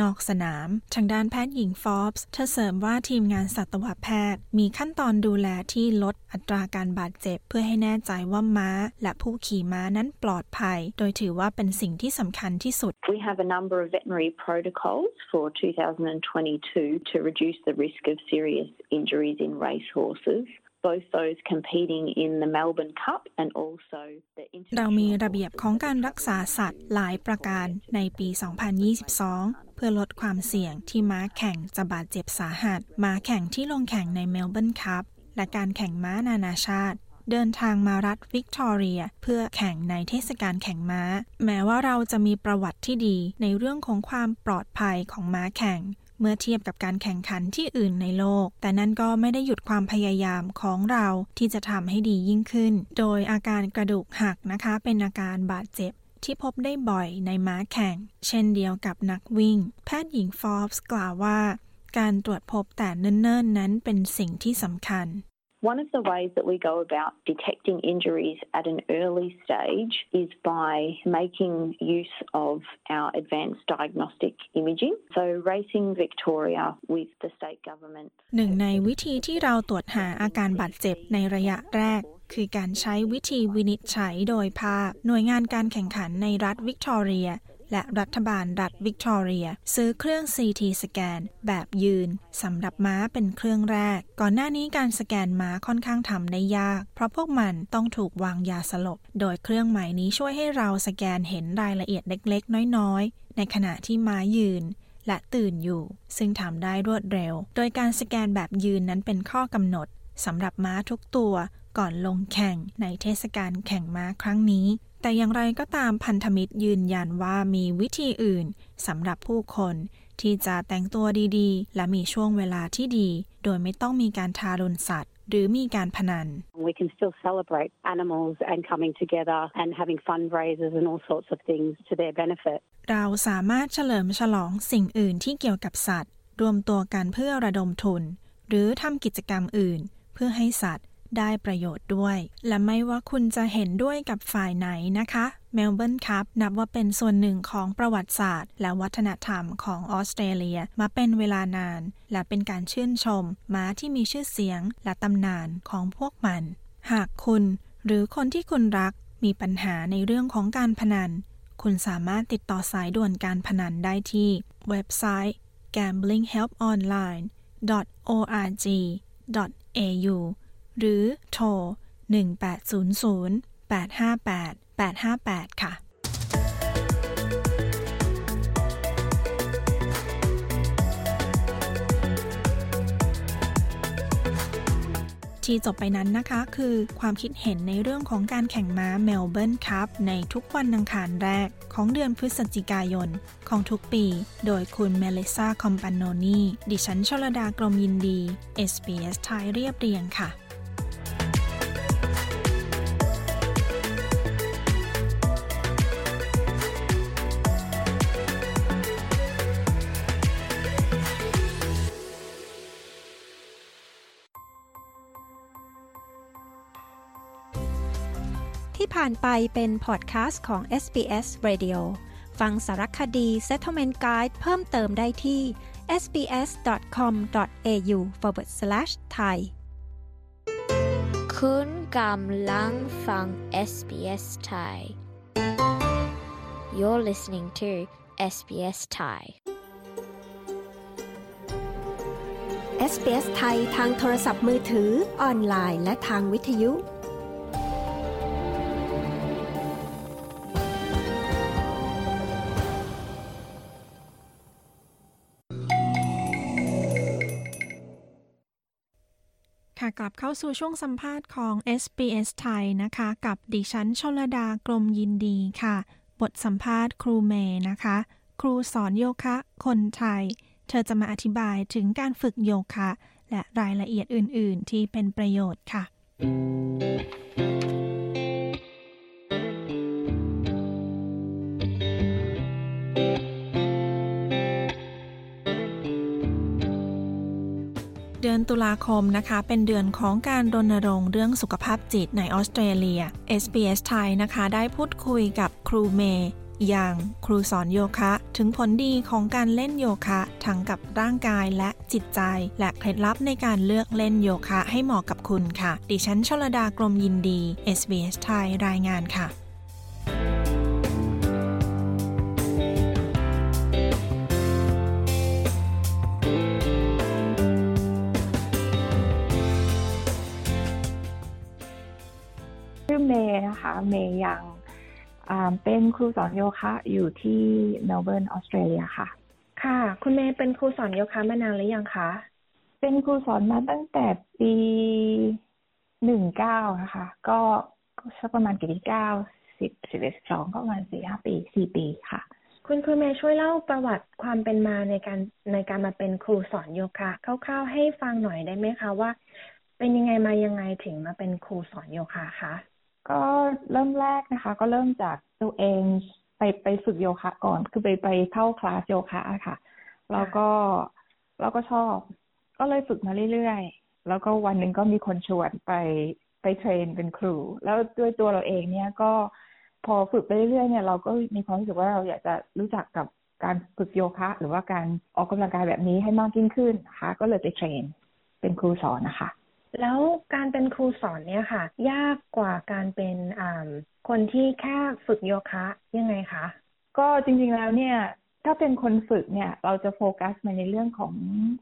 นอกสนาม ทางด้านแพทย์หญิงฟอบส์เธอเสริมว่าทีมงานสัตวแพทย์ มีขั้นตอนดูแลที่ลดอัตราการบาดเจ็บ เพื่อให้แน่ใจว่าม้า และผู้ขี่ม้านั้นปลอดภัย โดยถือว่าเป็นสิ่งที่สำคัญที่สุด We have a number of veterinary protocols for 2022 to reduce the risk of serious injuries in racehorses. เรามีระเบียบของการรักษาสัตว์หลายประการในปี 2022 เพื่อลดความเสี่ยงที่ม้าแข่งจะบาดเจ็บสาหัส ม้าแข่งที่ลงแข่งในเมลเบิร์นคัพและการแข่งม้านานาชาติ เดินทางมารัฐวิกตอเรีย เพื่อแข่งในเทศกาลแข่งม้า แม้ว่าเราจะมีประวัติที่ดีในเรื่องของความปลอดภัยของม้าแข่ง เมื่อเทียบกับการแข่งขันที่อื่นในโลก แต่นั่นก็ไม่ได้หยุดความพยายามของเราที่จะทำให้ดียิ่งขึ้น โดยอาการกระดูกหักนะคะ เป็นอาการบาดเจ็บที่พบได้บ่อยในม้าแข่ง เช่นเดียวกับนักวิ่ง แพทย์หญิงฟอร์บส์กล่าวว่า การตรวจพบแต่เนิ่นๆ นั้นเป็นสิ่งที่สำคัญ One of the ways that we go about detecting injuries at an early stage is by making use of our advanced diagnostic imaging. So, Racing Victoria with the state government. หนึ่งในวิธีที่เราตรวจหาอาการบาดเจ็บในระยะแรก คือการใช้วิธีวินิจฉัยโดยภาพ หน่วยงานการแข่งขันในรัฐวิกตอเรีย และรัฐบาลรัฐวิกตอเรีย ซื้อเครื่อง CT สแกน แบบยืนสำหรับม้าเป็นเครื่องแรก ก่อนหน้านี้การสแกนม้าค่อนข้างทำได้ยาก เพราะพวกมันต้องถูกวางยาสลบ โดยเครื่องใหม่นี้ช่วยให้เราสแกนเห็นรายละเอียดเล็กๆ น้อยๆ ในขณะที่ม้ายืนและตื่นอยู่ ซึ่งทำได้รวดเร็ว โดยการสแกนแบบยืนนั้นเป็นข้อกำหนดสำหรับม้าทุกตัวก่อนลงแข่งในเทศกาลแข่งม้าครั้งนี้ แต่อย่างไรก็ตามพันธมิตรยืนยันว่ามีวิธีอื่นสำหรับผู้คนที่จะแต่งตัวดีๆ และมีช่วงเวลาที่ดี โดยไม่ต้องมีการทารุณสัตว์ หรือมีการพนัน We can still celebrate animals and coming together and having fundraisers and all sorts of things to their benefit. เราสามารถเฉลิมฉลองสิ่งอื่นที่เกี่ยวกับสัตว์ รวมตัวกันเพื่อระดมทุน หรือทำกิจกรรมอื่น เพื่อให้สัตว์ ได้ประโยชน์ด้วย และไม่ว่าคุณจะเห็นด้วยกับฝ่ายไหนนะคะเมลเบิร์นคัพนับว่าเป็นส่วนหนึ่งของประวัติศาสตร์ และวัฒนธรรมของออสเตรเลียมาเป็นเวลานาน และเป็นการชื่นชมม้าที่มีชื่อเสียงและตำนานของพวกมัน หากคุณ หรือคนที่คุณรักมีปัญหาในเรื่องของการพนัน คุณสามารถติดต่อสายด่วนการพนันได้ที่ เว็บไซต์ gamblinghelponline.org.au หรือโทร 1800 858 858 ค่ะ ที่จบไปนั้นนะคะ คือความคิดเห็นในเรื่องของการแข่งม้าเมลเบิร์นคัพในทุกวันอังคารแรกของเดือนพฤศจิกายนของทุกปี โดยคุณเมลิซาคอมปานโนนีดิฉันชลดากรมยินดี SBS ไทยเรียบเรียงค่ะ ผ่านไปเป็นพอดแคสต์ของ SBS Radio ฟังสารคดี Settlement Guide เพิ่มเติมได้ที่ sbs.com.au forward slash thai คุณกำลังฟัง SBS Thai You're listening to SBS Thai SBS ไทยทางโทรศัพท์มือถือ ออนไลน์ และทางวิทยุ ค่ะ กลับเข้าสู่ช่วงสัมภาษณ์ของ SBS ไทยนะคะ กับดิฉันชลดากลมยินดีค่ะ บทสัมภาษณ์ครูเมย์นะคะ ครูสอนโยคะ คนไทย เธอจะมาอธิบายถึงการฝึกโยคะ และรายละเอียดอื่น ๆ ที่เป็นประโยชน์ค่ะ อนตุลาคมนะคะ เป็นเดือนของการรณรงค์เรื่องสุขภาพจิตในออสเตรเลีย SBS ไทยนะคะ ได้พูดคุยกับครูเมย์อย่างครูสอนโยคะ ถึงผลดีของการเล่นโยคะ ทั้งกับร่างกายและจิตใจ และเคล็ดลับในการเลือกเล่นโยคะให้เหมาะกับคุณค่ะ ดิฉันชลดากรมยินดี SBS ไทยรายงานค่ะ เมย์ยังเป็นครูสอนโยคะอยู่ที่เมลเบิร์นออสเตรเลียค่ะ ค่ะ คุณเมย์เป็นครูสอนโยคะมานานหรือยังคะ เป็นครูสอนมาตั้งแต่ปีหนึ่งเก้านะคะ ก็สักประมาณปีที่เก้าสิบสิบเอ็ดสองก็ประมาณสี่ห้าปีสี่ปีค่ะ คุณครูเมย์ช่วยเล่าประวัติความเป็นมาในการในการมาเป็นครูสอนโยคะคร่าวๆให้ฟังหน่อยได้ไหมคะว่า เป็นยังไงมายังไงถึงมาเป็นครูสอนโยคะคะ ก็เริ่มแรกนะคะ ก็เริ่มจากตัวเองไปไปฝึกโยคะก่อน คือไปไปเข้าคลาสโยคะค่ะ แล้วก็แล้วก็ชอบ ก็เลยฝึกมาเรื่อยๆ แล้วก็วันหนึ่งก็มีคนชวนไปไปเทรนเป็นครู แล้วด้วยตัวเราเองเนี่ยก็พอฝึกไปเรื่อยๆเนี่ยเราก็มีความรู้สึกว่าเราอยากจะรู้จักกับการฝึกโยคะ หรือว่าการออกกำลังกายแบบนี้ให้มากยิ่งขึ้นนะคะ ก็เลยไปเทรนเป็นครูสอนนะคะ แล้วการเป็นครูสอนเนี่ยค่ะ ยากกว่าการเป็นคนที่แค่ฝึกโยคะยังไงคะ ก็จริงๆแล้วเนี่ยถ้าเป็นคนฝึกเนี่ย เราจะโฟกัสมาในเรื่องของ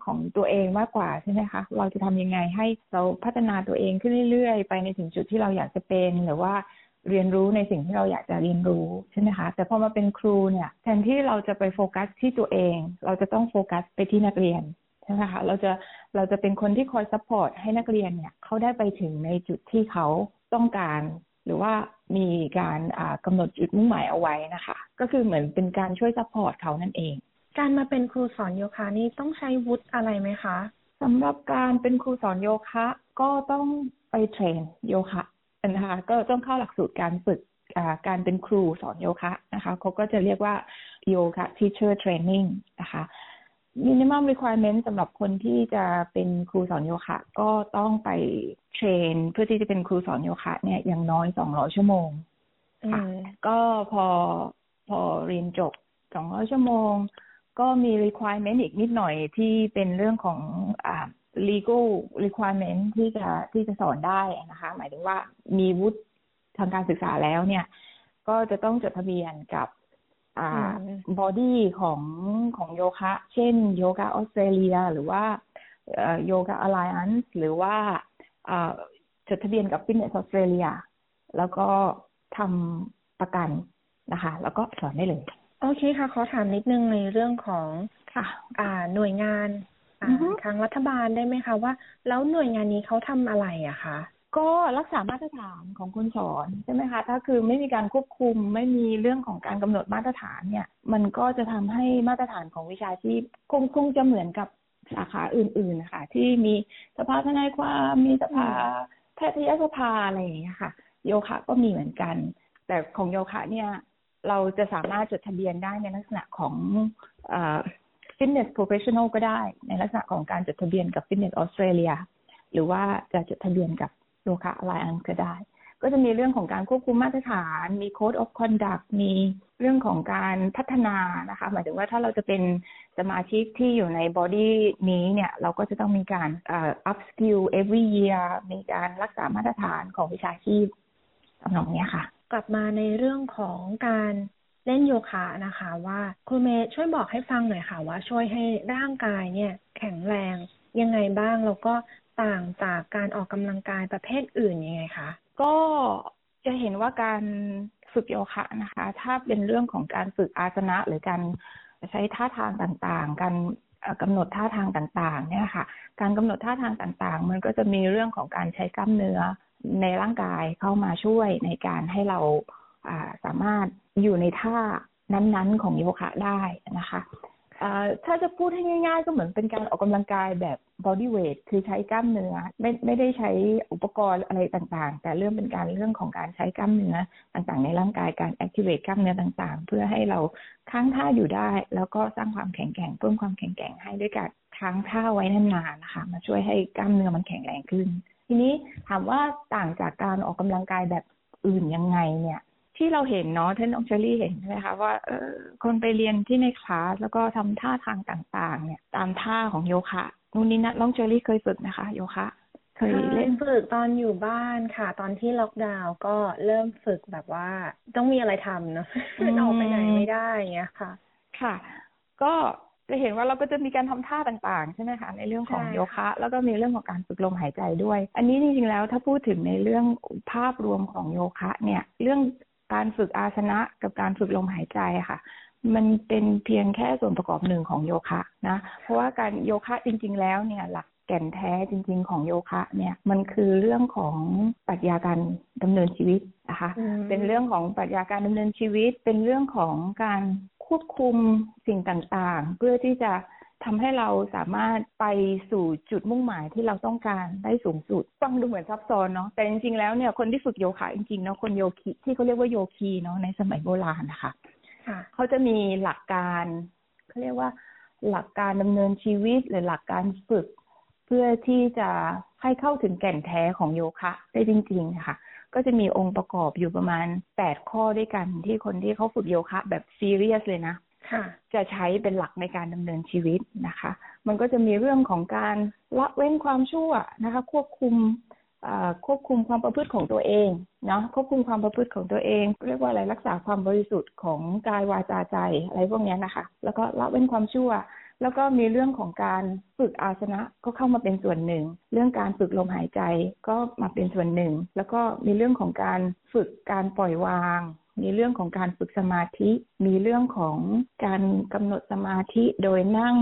ของตัวเองมากกว่าใช่ไหมคะ เราจะทำยังไงให้เราพัฒนาตัวเองขึ้นเรื่อยๆ ไปในถึงจุดที่เราอยากจะเป็นหรือว่าเรียนรู้ในสิ่งที่เราอยากจะเรียนรู้ใช่ไหมคะ แต่พอมาเป็นครูเนี่ยแทนที่เราจะไปโฟกัสที่ตัวเอง เราจะต้องโฟกัสไปที่นักเรียนใช่ไหมคะ เราจะ เราจะเป็นคนที่คอย support ให้นักเรียนเนี่ยเขาได้ไปถึงในจุดที่เขาต้องการ หรือว่ามีการกำหนดจุดมุ่งหมายเอาไว้นะคะ ก็คือเหมือนเป็นการช่วย support เขานั่นเอง การมาเป็นครูสอนโยคะนี่ต้องใช้วุฒิอะไรไหมคะสำหรับการเป็นครูสอนโยคะ ก็ต้องไป trainโยคะนะคะก็ต้องเข้าหลักสูตรการฝึกการเป็นครูสอนโยคะนะคะเขาก็จะเรียกว่า yoga teacher training นะคะ minimum requirement สำหรับคนที่จะเป็นครูสอนโยคะ ก็ต้องไป train เพื่อที่จะเป็นครูสอนโยคะ เนี่ยอย่างน้อยสองร้อยชั่วโมงค่ะก็พอพอเรียนจบสองร้อยชั่วโมง ก็มี requirement อีกนิดหน่อยที่เป็นเรื่องของอ่า legal requirement ที่จะที่จะสอนได้นะคะ หมายถึงว่ามีวุฒิทางการศึกษาแล้วเนี่ย ก็จะต้องจดทะเบียนกับ บอดี้ของของโยคะ เช่น โยคะออสเตรเลีย หรือว่าโยคะอ l ไลอันหรือว่าจดทะเบียนกับฟิตเนสออสเตรเลีย แล้วก็ทำประกันนะคะ แล้วก็สอนได้เลย โอเคค่ะ ขอถามนิดนึงในเรื่องของค่ะ อ่าหน่วยงานทางรัฐบาลได้ไหมคะว่า แล้วหน่วยงานนี้เขาทำอะไรอะคะ ก็รักษามาตรฐานของคนสอนใช่ไหมคะ ถ้าคือไม่มีการควบคุมไม่มีเรื่องของการกำหนดมาตรฐานเนี่ย มันก็จะทำให้มาตรฐานของวิชาชีพคงคงจะเหมือนกับสาขาอื่นๆนะคะที่มีสภาทนายความมีสภาแพทยสภาอะไรอย่างเงี้ยค่ะ โยคะก็มีเหมือนกัน แต่ของโยคะเนี่ย เราจะสามารถจดทะเบียนได้ในลักษณะของ fitness professional ก็ได้ ในลักษณะของการจดทะเบียนกับ Fitness Australia หรือว่าจะจดทะเบียนกับ Yoga Alliance ก็ได้ ก็จะมีเรื่องของการควบคุมมาตรฐาน มี Code of Conduct มีเรื่องของการพัฒนานะคะ หมายถึงว่าถ้าเราจะเป็นสมาชิกที่อยู่ใน body นี้เนี่ย เราก็จะต้องมีการ up skill every year มีการรักษามาตรฐานของวิชาชีพสำนองนี้ค่ะ กลับมาในเรื่องของการเล่นโยคะนะคะว่าคุณเมย์ช่วยบอกให้ฟังหน่อยค่ะว่าช่วยให้ร่างกายเนี่ย แข็งแรงยังไงบ้าง แล้วก็ ต่างจากการออกกำลังกายประเภทอื่นยังไงคะ ก็จะเห็นว่าการฝึกโยคะนะคะ ถ้าเป็นเรื่องของการฝึกอาสนะ หรือการใช้ท่าทางต่างๆ การกำหนดท่าทางต่างๆ เนี่ยค่ะ การกำหนดท่าทางต่างๆ มันก็จะมีเรื่องของการใช้กล้ามเนื้อในร่างกายเข้ามาช่วยในการให้เราสามารถอยู่ในท่านั้นๆ ของโยคะได้นะคะ ถ้าจะพูดให้ง่าย ๆ ก็เหมือนเป็นการออกกำลังกายแบบ body weight คือใช้กล้ามเนื้อไม่ไม่ได้ใช้อุปกรณ์อะไรต่างๆ แต่เรื่องเป็นการเรื่องของการใช้กล้ามเนื้อต่างๆ ในร่างกายการ activate กล้ามเนื้อต่างๆ เพื่อให้เราค้างท่าอยู่ได้ แล้วก็สร้างความแข็งแกร่งเพิ่มความแข็งแกร่งให้ด้วยการค้างท่าไว้นานๆนะคะมาช่วยให้กล้ามเนื้อมันแข็งแรงขึ้น ทีนี้ถามว่าต่างจากการออกกำลังกายแบบอื่นยังไงเนี่ย ที่เราเห็นเนาะท่านองเชอรี่เห็นใช่ไหมคะว่าเออคนไปเรียนที่ในคลาสแล้วก็ทำท่าทางต่างๆ เนี่ย ตามท่าของโยคะนู่นนี่นะน้องเชอรี่เคยฝึกนะคะ โยคะ เคยเล่นฝึกตอนอยู่บ้านค่ะ ตอนที่ล็อกดาวน์ก็เริ่มฝึกแบบว่า ต้องมีอะไรทำเนาะออกไปไหนไม่ได้เงี้ยค่ะ ค่ะ ก็จะเห็นว่าเราก็จะมีการทำท่าต่างๆ ใช่ไหมคะในเรื่องของโยคะ แล้วก็มีเรื่องของการฝึกลมหายใจด้วย อันนี้จริงๆแล้วถ้าพูดถึงในเรื่องภาพรวมของโยคะ เนี่ย เรื่อง การฝึกอาสนะกับการฝึกลมหายใจค่ะ มันเป็นเพียงแค่ส่วนประกอบหนึ่งของโยคะนะ เพราะว่าการโยคะจริง ๆ แล้วเนี่ยหลักแก่นแท้จริง ๆ ของโยคะ เนี่ยมันคือเรื่องของปรัชญาการดำเนินชีวิตนะคะ เป็นเรื่องของปรัชญาการดำเนินชีวิต เป็นเรื่องของการคควบคุมสิ่งต่างๆ เพื่อที่จะ ทำให้เราสามารถไปสู่จุดมุ่งหมายที่เราต้องการได้สูงสุด ฟังดูเหมือนซับซ้อนเนาะแต่จริงๆแล้วเนี่ยคนที่ฝึกโยคะจริงๆเนาะคนโยคีที่เขาเรียกว่าโยคีเนาะในสมัยโบราณนะคะเขาจะมีหลักการเขาเรียกว่า หลักการดำเนินชีวิตหรือหลักการฝึก เพื่อที่จะให้เข้าถึงแก่นแท้ของโยคะ ได้จริงๆค่ะ ก็จะมีองค์ประกอบอยู่ประมาณแปดข้อด้วยกันที่คนที่เขาฝึกโยคะ แบบซีเรียสเลยนะ จะใช้เป็นหลักในการดำเนินชีวิตนะคะ มันก็จะมีเรื่องของการละเว้นความชั่วนะคะ ควบคุมควบคุมความประพฤติของตัวเองเนาะควบคุมความประพฤติของตัวเอง เรียกว่าอะไรรักษาความบริสุทธิ์ของกายวาจาใจอะไรพวกนี้นะคะ แล้วก็ละเว้นความชั่ว แล้วก็มีเรื่องของการฝึกอาสนะก็เข้ามาเป็นส่วนหนึ่ง เรื่องการฝึกลมหายใจก็มาเป็นส่วนหนึ่ง แล้วก็มีเรื่องของการฝึกการปล่อยวาง มีเรื่องของการฝึกสมาธิ มีเรื่องของการกำหนดสมาธิโดยนั่ง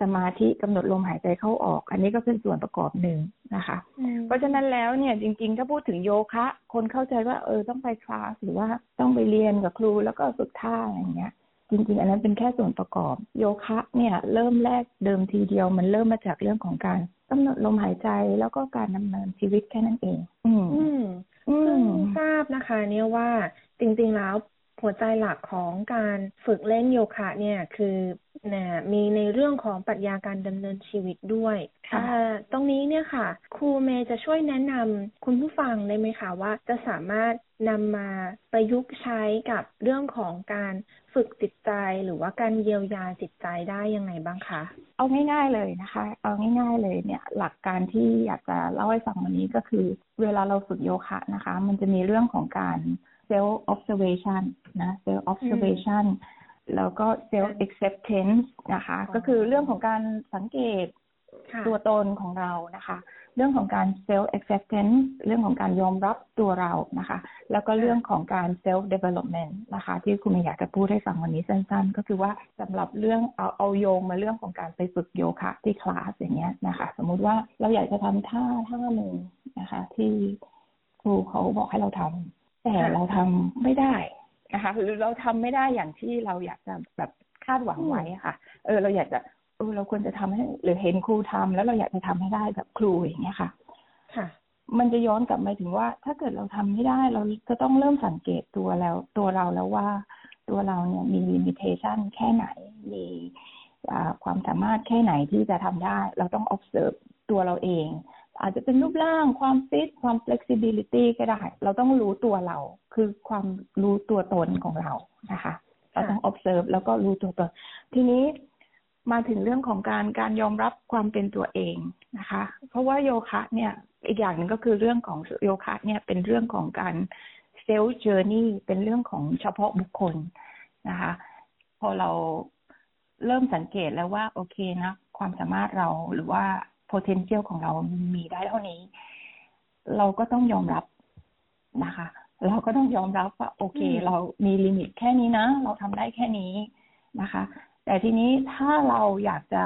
สมาธิกำหนดลมหายใจเข้าออก อันนี้ก็เป็นส่วนประกอบหนึ่งนะคะ เพราะฉะนั้นแล้วเนี่ยจริงๆ ถ้าพูดถึงโยคะ คนเข้าใจว่าเออต้องไปคลาสหรือว่าต้องไปเรียนกับครูแล้วก็ฝึกท่าอย่างเงี้ยจริงๆ อันนั้นเป็นแค่ส่วนประกอบ โยคะเนี่ยเริ่มแรกเดิมทีเดียวมันเริ่มมาจากเรื่องของการกำหนดลมหายใจแล้วก็การดำเนินชีวิตแค่นั้นเอง อืมซึ่งทราบนะคะ เนี่ยว่า จริงๆแล้วหัวใจหลักของการฝึกเล่นโยคะเนี่ยคือนะมีในเรื่องของปรัชญาการดำเนินชีวิตด้วยตรงนี้เนี่ยค่ะ ครูเมย์จะช่วยแนะนำคุณผู้ฟังได้ไหมคะว่าจะสามารถนำมาประยุกต์ใช้กับเรื่องของการฝึกจิตใจหรือว่าการเยียวยาจิตใจได้ยังไงบ้างคะ เอาง่ายๆเลยนะคะ เอาง่ายๆเลยเนี่ย หลักการที่อยากจะเล่าให้ฟังวันนี้ก็คือ เวลาเราฝึกโยคะนะคะ มันจะมีเรื่องของการ self observation นะ self observation แล้วก็ self acceptance นะคะ ก็คือเรื่องของการสังเกตตัวตนของเรานะคะ เรื่องของการ self acceptance เรื่องของการยอมรับตัวเรานะคะ แล้วก็เรื่องของการ self development นะคะ ที่คุณอยากจะพูดให้ฟังวันนี้สั้นๆ ก็คือว่าสำหรับเรื่องเอาเอาโยงมาเรื่องของการไปฝึกโยคะที่คลาสอย่างเงี้ยนะคะ สมมุติว่าเราอยากจะทำท่าท่าหนึ่งนะคะ ที่ครูเขาบอกให้เราทำ แต่เราทำไม่ได้นะคะหรือเราทำไม่ได้อย่างที่เราอยากจะแบบคาดหวังไว้ค่ะ เออ เราอยากจะเออเราควรจะทำให้หรือเห็นครูทำแล้วเราอยากจะทำให้ได้แบบครูอย่างเงี้ยค่ะ ค่ะ มันจะย้อนกลับมาถึงว่า ถ้าเกิดเราทำไม่ได้ เราก็ต้องเริ่มสังเกตตัวแล้ว ตัวเราแล้วว่า ตัวเราเนี่ยมีลิมิเ t ชันแค่ไหนมีความสามารถแค่ไหนที่จะทำได้ เราต้อง observe ตัวเราเอง อาจจะเป็นรูปร่างความฟิตความ flexibility ก็ได้ เราต้องรู้ตัวเรา คือความรู้ตัวตนของเรานะคะ เราต้อง observe แล้วก็รู้ตัวตน ทีนี้มาถึงเรื่องของการการยอมรับความเป็นตัวเองนะคะ เพราะว่าโยคะเนี่ยอีกอย่างหนึ่งก็คือเรื่องของโยคะเนี่ยเป็นเรื่องของการself journey เป็นเรื่องของเฉพาะบุคคลนะคะ พอเราเริ่มสังเกตแล้วว่าโอเคนะ ความสามารถเราหรือว่า potential ของเรามีได้เท่านี้ เราก็ต้องยอมรับนะคะ เราก็ต้องยอมรับว่าโอเค เรามี limit แค่นี้นะ เราทำได้แค่นี้นะคะ แต่ทีนี้ถ้าเราอยากจะ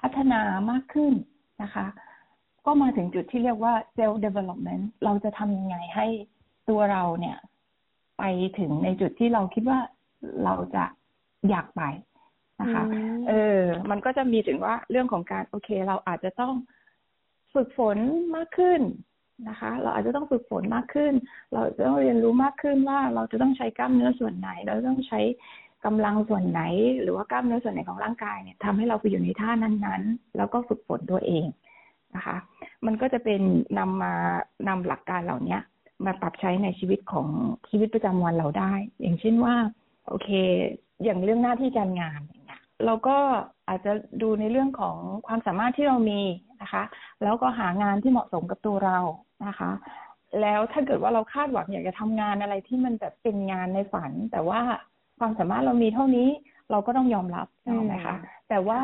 พัฒนามากขึ้นนะคะ ก็มาถึงจุดที่เรียกว่า self development เราจะทำยังไงให้ตัวเราเนี่ย ไปถึงในจุดที่เราคิดว่าเราจะอยากไป นะคะเออ มันก็จะมีถึงว่าเรื่องของการโอเคเราอาจจะต้องฝึกฝนมากขึ้นนะคะ เราอาจจะต้องฝึกฝนมากขึ้น เราจะต้องเรียนรู้มากขึ้นว่าเราจะต้องใช้กล้ามเนื้อส่วนไหน เราต้องใช้กำลังส่วนไหน หรือว่ากล้ามเนื้อส่วนไหนของร่างกายเนี่ยทำให้เราไปอยู่ในท่านั้นๆ แล้วก็ฝึกฝนตัวเองนะคะ มันก็จะเป็นนำมานำหลักการเหล่านี้มาปรับใช้ในชีวิตของชีวิตประจำวันเราได้ อย่างเช่นว่า โอเค อย่างเรื่องหน้าที่การงาน เราก็อาจจะดูในเรื่องของความสามารถที่เรามีนะคะ แล้วก็หางานที่เหมาะสมกับตัวเรานะคะ แล้วถ้าเกิดว่าเราคาดหวังอยากจะทำงานอะไรที่มันแบบเป็นงานในฝัน แต่ว่าความสามารถเรามีเท่านี้เราก็ต้องยอมรับใช่ไหมคะแต่ว่า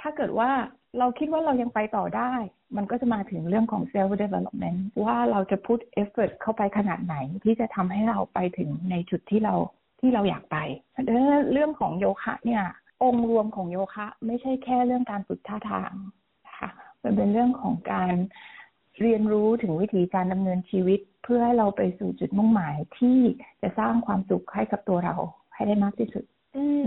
ถ้าเกิดว่าเราคิดว่าเรายังไปต่อได้ มันก็จะมาถึงเรื่องของ self development ว่าเราจะพุท effort เข้าไปขนาดไหน ที่จะทำให้เราไปถึงในจุดที่เราที่เราอยากไป เรื่องของโยคะเนี่ย องค์รวมของโยคะ ไม่ใช่แค่เรื่องการฝึกท่าทางนะคะมันเป็นเรื่องของการเรียนรู้ถึงวิธีการดำเนินชีวิต เพื่อให้เราไปสู่จุดมุ่งหมายที่จะสร้างความสุขให้กับตัวเราให้ได้มากที่สุด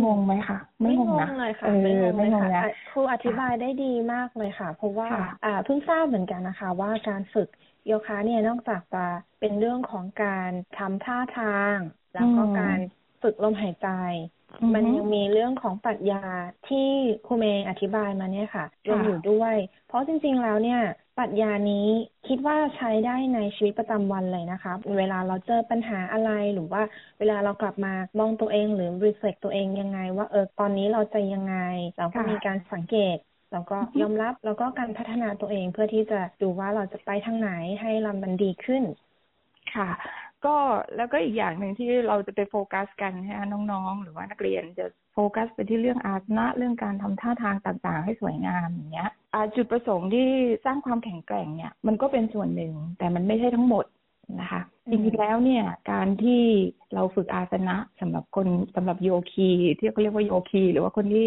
งงไหมคะไม่งงนะเลยค่ะเออไม่ไม่งงงงเลยนะค่ะครูอธิบายได้ดีมากเลยค่ะ เพราะว่าค่ะอ่าเพิ่งทราบเหมือนกันนะคะ ว่าการฝึกโยคะเนี่ยนอกจากจะเป็นเรื่องของการทำท่าทาง แล้วก็อืมการฝึกลมหายใจอือฮึ มันยังมีเรื่องของปรัชญาที่ครูเมย์อธิบายมาเนี่ยค่ะรวมค่ะอยู่ด้วย เพราะจริง ๆ แล้วเนี่ยปรัชญานี้คิดว่าใช้ได้ในชีวิตประจำวันเลยนะคะ เวลาเราเจอปัญหาอะไรหรือว่าเวลาเรากลับมามองตัวเองหรือ reflect ตัวเองยังไง ว่าเออตอนนี้เราจะยังไงเราก็ค่ะมีการสังเกตแล้วก็ยอมรับแล้วก็การพัฒนาตัวเองเพื่อที่จะดูว่าเราจะไปทางไหนให้เรามันดีขึ้น ค่ะ ก็แล้วก็อีกอย่างหนึ่งที่เราจะไปโฟกัสกันนะน้องๆ หรือว่านักเรียนจะโฟกัสไปที่เรื่องอาสนะเรื่องการทำท่าทางต่างๆ ให้สวยงามอย่างเงี้ยอ่าจุดประสงค์ที่สร้างความแข็งแกร่งเนี่ย มันก็เป็นส่วนหนึ่งแต่มันไม่ใช่ทั้งหมดนะคะอืจมริงๆแล้วเนี่ยการที่เราฝึกอาสนะสำหรับคนสำหรับโยคีที่เขาเรียกว่าโยคี หรือว่าคนที่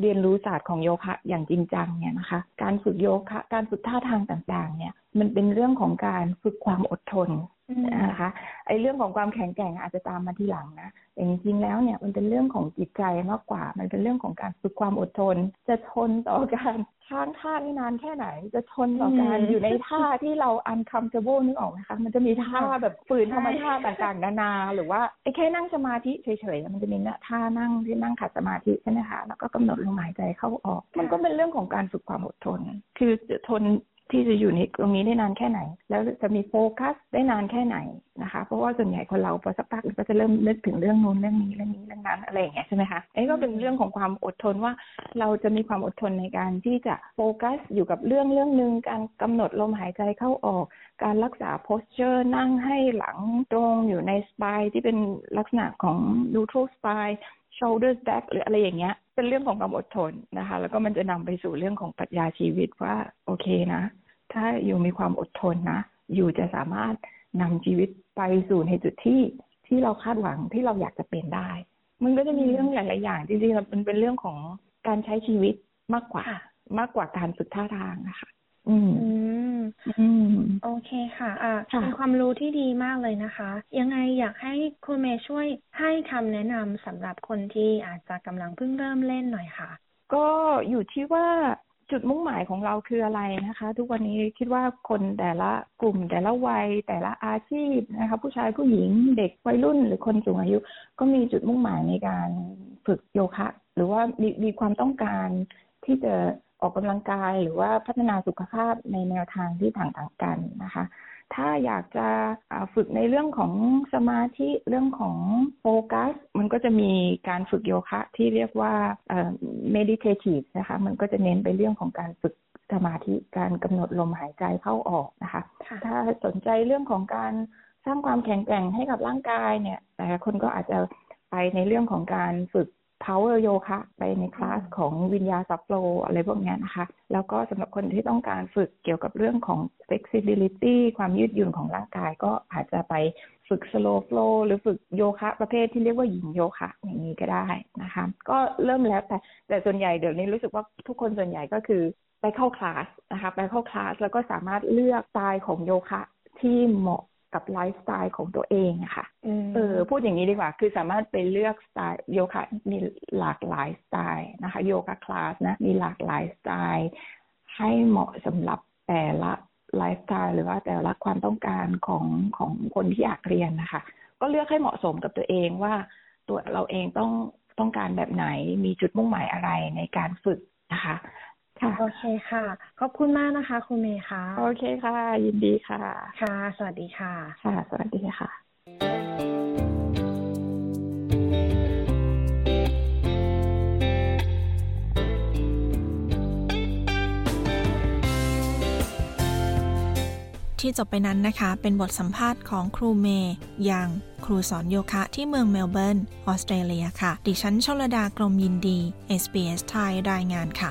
เรียนรู้ศาสตร์ของโยคะอย่างจริงจังเนี่ยนะคะ การฝึกโยคะ การฝึกท่าทางต่างๆ เนี่ย มันเป็นเรื่องของการฝึกความอดทนอืม นะคะไอ้เรื่องของความแข็งแกร่งอาจจะตามมาทีหลังนะแต่จริงๆแล้วเนี่ยมันเป็นเรื่องของจิตใจมากกว่า มันเป็นเรื่องของการฝึกความอดทน จะทนต่อการค้างท่าได้นานแค่ไหน จะทนต่อการอืมอยู่ในท่าที่เรา uncomfortable นึกออกไหมคะมันจะมีท่าแบบฝืนธรรมชาติต่างๆนานา หรือว่าไอ้แค่นั่งสมาธิเฉยๆมันจะมีนะท่านั่งที่นั่งขัดสมาธิใช่ไหมคะแล้วก็กำหนดลมหายใจเข้าออก มันก็เป็นเรื่องของการฝึกความอดทน คือจะทน ที่จะอยู่ในตรงนี้ได้นานแค่ไหน แล้วจะมีโฟกัสได้นานแค่ไหนนะคะ เพราะว่าส่วนใหญ่คนเราพอสักพักก็จะเริ่มนึกถึงเรื่องนู้นเรื่องนี้เรื่องนี้เรื่องนั้นอะไรอย่างเงี้ยใช่ไหมคะอันนี้ก็เป็นเรื่องของความอดทนว่า เราจะมีความอดทนในการที่จะโฟกัสอยู่กับเรื่องเรื่องหนึ่งการกำหนดลมหายใจเข้าออก การรักษาโพสเจอร์นั่งให้หลังตรงอยู่ในสปายที่เป็นลักษณะของ neutral spine shoulders back หรืออะไรอย่างเงี้ย เป็นเรื่องของความอดทนนะคะ แล้วก็มันจะนำไปสู่เรื่องของปรัชญาชีวิตว่าโอเคนะ ถ้าอยู่มีความอดทนนะ อยู่จะสามารถนำชีวิตไปสู่ในจุดที่ที่เราคาดหวังที่เราอยากจะเป็นได้ มันก็จะมีเรื่องหลาย ๆ อย่างจริงๆมันเป็นเรื่องของการใช้ชีวิตมากกว่ามากกว่าการฝึกท่าทางนะคะ อืมอืมอืมโอเคค่ะ อ่าค่ะเป็นความรู้ที่ดีมากเลยนะคะ ยังไงอยากให้ครูเมย์ช่วยให้คำแนะนำสำหรับคนที่อาจจะกำลังเพิ่งเริ่มเล่นหน่อยค่ะ ก็อยู่ที่ว่าจุดมุ่งหมายของเราคืออะไรนะคะ ทุกวันนี้คิดว่าคนแต่ละกลุ่ม แต่ละวัย แต่ละอาชีพนะคะ ผู้ชายผู้หญิงเด็กวัยรุ่น หรือคนสูงอายุ ก็มีจุดมุ่งหมายในการฝึกโยคะ หรือว่ามีมีความต้องการที่จะ ออกกำลังกายหรือว่าพัฒนาสุขภาพในแนวทางที่ต่างๆกันนะคะ ถ้าอยากจะอ่าฝึกในเรื่องของสมาธิเรื่องของโฟกัส มันก็จะมีการฝึกโยคะที่เรียกว่าเอ่อ meditative นะคะ มันก็จะเน้นไปเรื่องของการฝึกสมาธิการกำหนดลมหายใจเข้าออกนะคะ ถ้าสนใจเรื่องของการสร้างความแข็งแกร่งให้กับร่างกายเนี่ย แต่ละคนก็อาจจะไปในเรื่องของการฝึก power yoga ไปในคลาสของวิญญาสับโลอะไรพวกเนี้ยนะคะ แล้วก็สำหรับคนที่ต้องการฝึกเกี่ยวกับเรื่องของ flexibility ความยืดหยุ่นของร่างกายก็อาจจะไปฝึก slow flow หรือฝึกโยคะ ประเภทที่เรียกว่าหญิงโยคะ อย่างนี้ก็ได้นะคะ ก็เริ่มแล้วแต่แต่ส่วนใหญ่เดี๋ยวนี้รู้สึกว่าทุกคนส่วนใหญ่ก็คือไปเข้าคลาสนะคะ ไปเข้าคลาสแล้วก็สามารถเลือกสไตล์ของโยคะที่เหมาะ กับไลฟ์สไตล์ของตัวเองอะค่ะเออพูดอย่างนี้ดีกว่า คือสามารถไปเลือกสไตล์โยคะมีหลากหลายสไตล์นะคะ yoga class นะมีหลากหลายสไตล์ให้เหมาะสำหรับแต่ละไลฟ์สไตล์หรือว่าแต่ละความต้องการของของคนที่อยากเรียนนะคะ ก็เลือกให้เหมาะสมกับตัวเองว่าตัวเราเองต้องต้องการแบบไหนมีจุดมุ่งหมายอะไรในการฝึกนะคะ ค่ะ โอเคค่ะ ขอบคุณมากนะคะครูเมย์ค่ะ โอเคค่ะ ยินดีค่ะ ค่ะ สวัสดีค่ะ ค่ะ สวัสดีค่ะ ที่จบไปนั้นนะคะ เป็นบทสัมภาษณ์ของครูเมย์ยังครูสอนโยคะที่เมืองเมลเบิร์น ออสเตรเลียค่ะ ดิฉันชลดากรมยินดี SBS ไทยรายงานค่ะ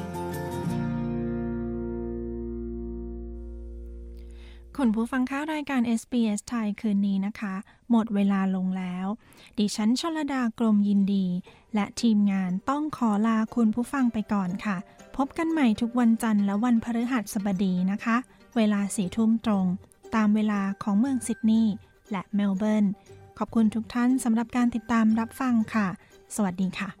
คุณผู้ฟังค้ารายการ SBS ไทยคืนนี้นะคะ หมดเวลาลงแล้ว ดิฉันชลดากรมยินดี และทีมงานต้องขอลาคุณผู้ฟังไปก่อนค่ะ พบกันใหม่ทุกวันจันทร์และวันพฤหัสบดีนะคะ เวลาสี่ทุ่มตรง ตามเวลาของเมืองซิดนีย์และเมลเบิร์นขอบคุณทุกท่านสำหรับการติดตามรับฟังค่ะ สวัสดีค่ะ